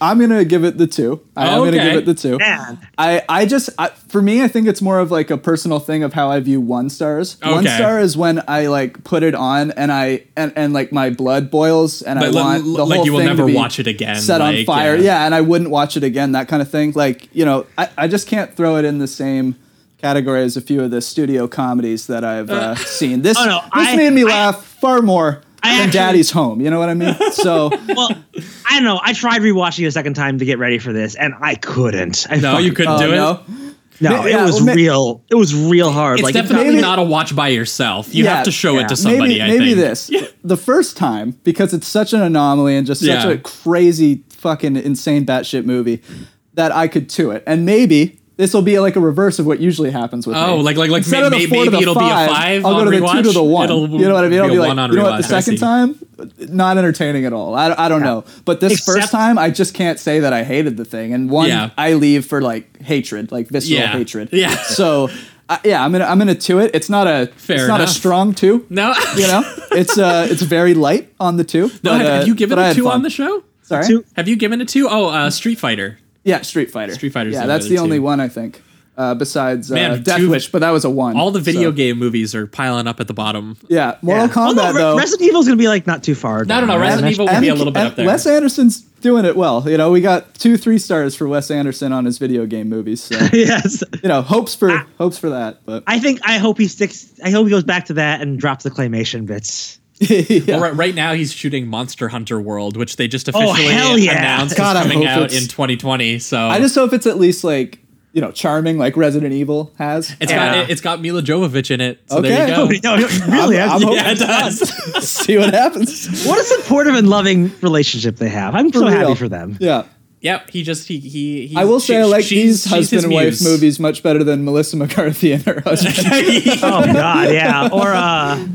I'm gonna give it the two. I, am gonna give it the two. Man. I, I just I, for me I think it's more of like a personal thing of how I view one stars. One star is when I like put it on and I and, and like my blood boils and I But, like, want the like, whole you will thing never to be watch it again, set on fire. yeah. Yeah. and I wouldn't watch it again. That kind of thing. Like you know I, I just can't throw it in the same category as a few of the studio comedies that I've uh, seen. This Oh, no, this I- made me I- laugh far more I than actually- Daddy's Home. You know what I mean? So. well, I don't know. I tried rewatching it a second time to get ready for this, and I couldn't. I No, fucking- you couldn't Oh, do it. no? No, Ma- it yeah, was well, real. It was real hard. It's like definitely maybe- not a watch by yourself. You Yeah, have to show yeah. it to somebody. maybe I maybe think. this the first time because it's such an anomaly and just such Yeah. a crazy fucking insane batshit movie that I could to it and maybe this will be like a reverse of what usually happens with Oh, me. like- like- like Instead may- may- maybe it'll be a five I'll go on to the two to the one. It'll you know what I mean? I'll be be a like, one on you know what? The second time, not entertaining at all. I, I don't know, but this Except- first time, I just can't say that I hated the thing. And one, Yeah. I leave for like hatred, like visceral Yeah. hatred. Yeah. So. Uh, yeah, I'm gonna I'm gonna two it. It's not a Fair it's not a strong two. No, You know, it's uh it's very light on the two. no. but, have, have uh, you given but I it had two on the show? Sorry. Two- Have you given a two? Oh, uh, Street Fighter. Yeah, Street Fighter. Street Fighter's Yeah, the that's other the only two. one I think. Uh, besides uh, Man, Death two- Wish, but that was a one. All the video so- game movies are piling up at the bottom. Yeah, Mortal Yeah. Kombat Well, no, Re- though. Resident Evil's gonna be like not too far. No, no, down, no, right? Resident Evil will be a little bit and up there. Wes Anderson's doing it well. You know, we got two three stars for Wes Anderson on his video game movies. So yes. you know, hopes for hopes for that. But I think I hope he sticks. I hope he goes back to that and drops the claymation bits. yeah. Well, right, right now he's shooting Monster Hunter World, which they just officially hell yeah. announced God, is coming out in 2020. So I just hope it's at least like you know charming like Resident Evil has. it's Yeah. got it, it's got Milla Jovovich in it. So Okay. there you No, go. no, really. I'm- I- I'm yeah, it does. See what happens. what a supportive and loving relationship they have. I'm so For happy for them. Yeah. Yep, he just he he. he I will say I like she's- these husband and wife muse. movies much better than Melissa McCarthy and her husband. Oh God, yeah. Or uh,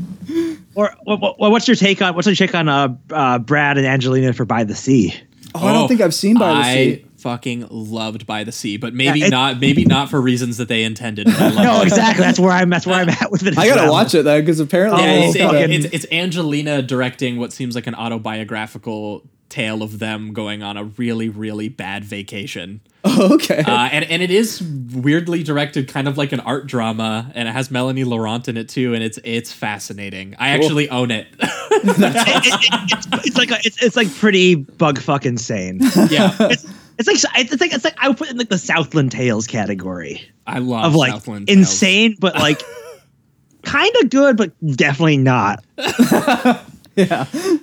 or what, what, what's your take on what's your take on uh, uh Brad and Angelina for By the Sea? Oh, I don't think I've seen By the I Sea. fucking loved By the Sea, but maybe Yeah, it- not. Maybe not for reasons that they intended. but I No, exactly. That's where I'm. That's where I'm at with it. I gotta well. watch it though, because apparently Yeah, Oh, it's, it's, it's, it's Angelina directing what seems like an autobiographical tale of them going on a really, really bad vacation. okay. Uh, and, and it is weirdly directed, kind of like an art drama, and it has Melanie Laurent in it too, and it's it's fascinating. I actually own it. It- it- it- it's, it's like a, it's, it's like pretty bug fucking sane. yeah, It's, it's like it's like it's like I would put it in like the Southland Tales category I love of like Southland Tales. insane, but like kind of good, but definitely not.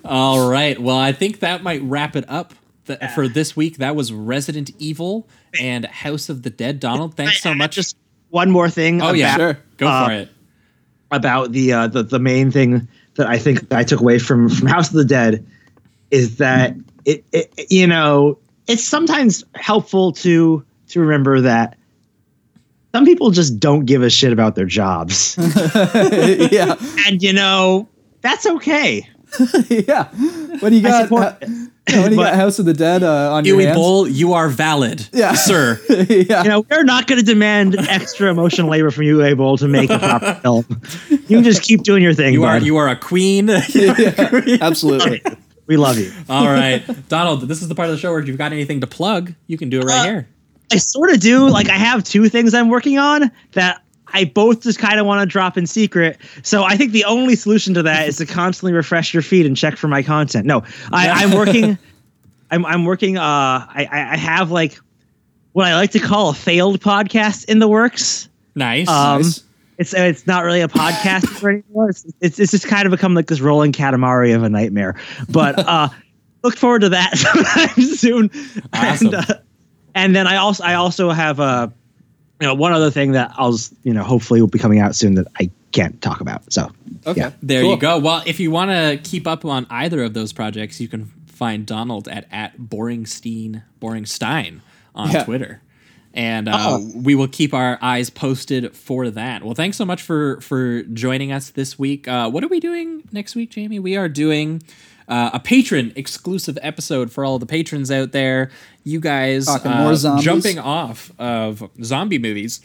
All right. Well, I think that might wrap it up th- for this week. That was Resident Evil and House of the Dead. Donald, thanks so much. Just one more thing. oh yeah, about- Sure. Go uh, for it. about the uh, the the main thing that I think I took away from from House of the Dead is that it, it you know it's sometimes helpful to to remember that some people just don't give a shit about their jobs. yeah. And you know, that's okay. yeah. When you got support- uh, yeah, when you got House of the Dead uh, on your Uwe hands. Boll, you are valid, Yeah. sir. yeah. You know, we're not going to demand extra emotional labor from you, Abel, to make a proper film. You can just keep doing your thing, You are bud. you are a queen. Absolutely. we love you. All right, Donald. This is the part of the show where if you've got anything to plug, you can do it right Uh, here. I sort of do. Like, I have two things I'm working on that I both just kind of want to drop in secret. So I think the only solution to that is to constantly refresh your feed and check for my content. No, I, I'm working. I'm I'm working. Uh, I I I have like what I like to call a failed podcast in the works. Nice. Um, Nice. It's it's not really a podcast anymore. It's, it's it's just kind of become like this rolling katamari of a nightmare. But uh, look forward to that sometime soon. Awesome. And, uh, and then I also I also have uh, you know one other thing that I'll you know hopefully will be coming out soon that I can't talk about. So Okay. yeah. There Cool. you go. Well, if you want to keep up on either of those projects, you can find Donald at at Boringstein Boringstein on Yeah. Twitter. And uh, we will keep our eyes posted for that. Well, thanks so much for for joining us this week. Uh, what are we doing next week, Jamie? We are doing uh, a patron exclusive episode for all the patrons out there. You guys Talking uh, more zombies? jumping off of zombie movies.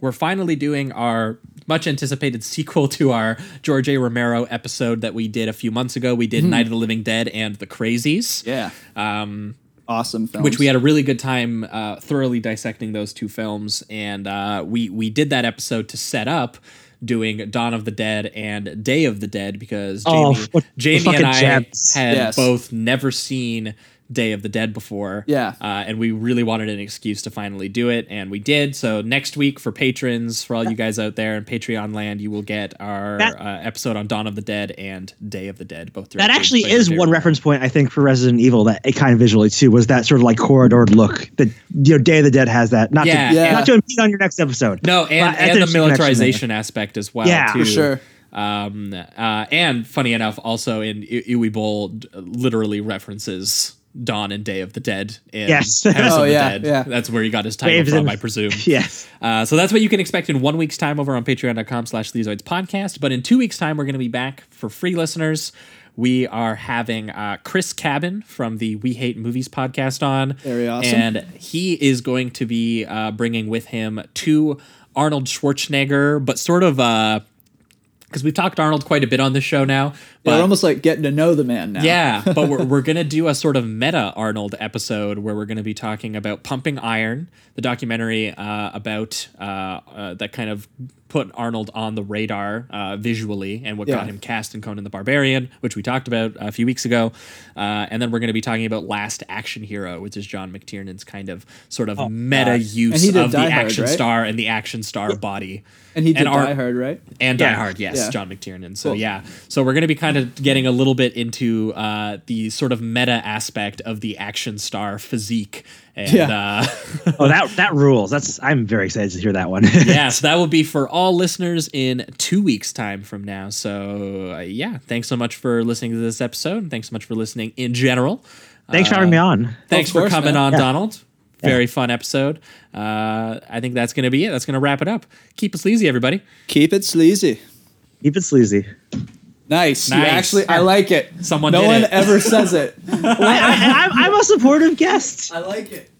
We're finally doing our much anticipated sequel to our George A. Romero episode that we did a few months ago. We did Night of the Living Dead and The Crazies. Yeah. Um, Awesome film. which we had a really good time uh, thoroughly dissecting those two films, and uh, we we did that episode to set up doing Dawn of the Dead and Day of the Dead because Oh, Jamie, what- Jamie and fucking I gems. had Yes. both never seen Day of the Dead before, Yeah. uh, and we really wanted an excuse to finally do it, and we did. So next week for patrons, for all you guys out there in Patreon land, you will get our That- uh, episode on Dawn of the Dead and Day of the Dead. Both That actually is one reference point I think for Resident Evil that it kind of visually too was that sort of like corridored look that you know Day of the Dead has that not Yeah. to Yeah. not to impede on your next episode. No, and, and the interesting connection there. militarization aspect as well. Yeah. too. For sure. Um, uh, and funny enough, also in I- Uwe Boll, d- literally references Dawn and Day of the Dead in Yes. House Oh, of the yeah, Dead. yeah. That's where he got his title Waves from, and- I presume. Yes. Uh, so that's what you can expect in one week's time over on patreon.com slash Sleazoids podcast. But in two weeks' time, we're going to be back for free listeners. We are having uh, Chris Cabin from the We Hate Movies podcast on. Very awesome. And he is going to be uh, bringing with him two Arnold Schwarzenegger, but sort of because we've talked Arnold quite a bit on this show now. But They're almost like getting to know the man now. yeah, but we're, we're going to do a sort of meta Arnold episode where we're going to be talking about Pumping Iron, the documentary uh, about uh, uh, that kind of put Arnold on the radar uh, visually and what Yeah. got him cast in Conan the Barbarian, which we talked about a few weeks ago. Uh, and then we're going to be talking about Last Action Hero, which is John McTiernan's kind of sort of meta And use he did of the Hard, action right? star and the action star body. And he did Ar- Die Hard, right? and Die Hard, yes, Yeah. John McTiernan. So Cool. yeah, so we're going to be kind of getting a little bit into uh, the sort of meta aspect of the action star physique, and Yeah. uh, Oh, that that rules. That's I'm very excited to hear that one. yeah, so that will be for all listeners in two weeks' time from now. So uh, yeah, thanks so much for listening to this episode. Thanks so much for listening in general. Thanks for having me on. Thanks Of for coming man. on, Yeah. Donald. Very fun episode. Uh, I think that's going to be it. That's going to wrap it up. Keep it sleazy, everybody. Keep it sleazy. Keep it sleazy. Nice. You actually, I like it. Someone no did one it. ever says it. I, I, I'm, I'm a supportive guest. I like it.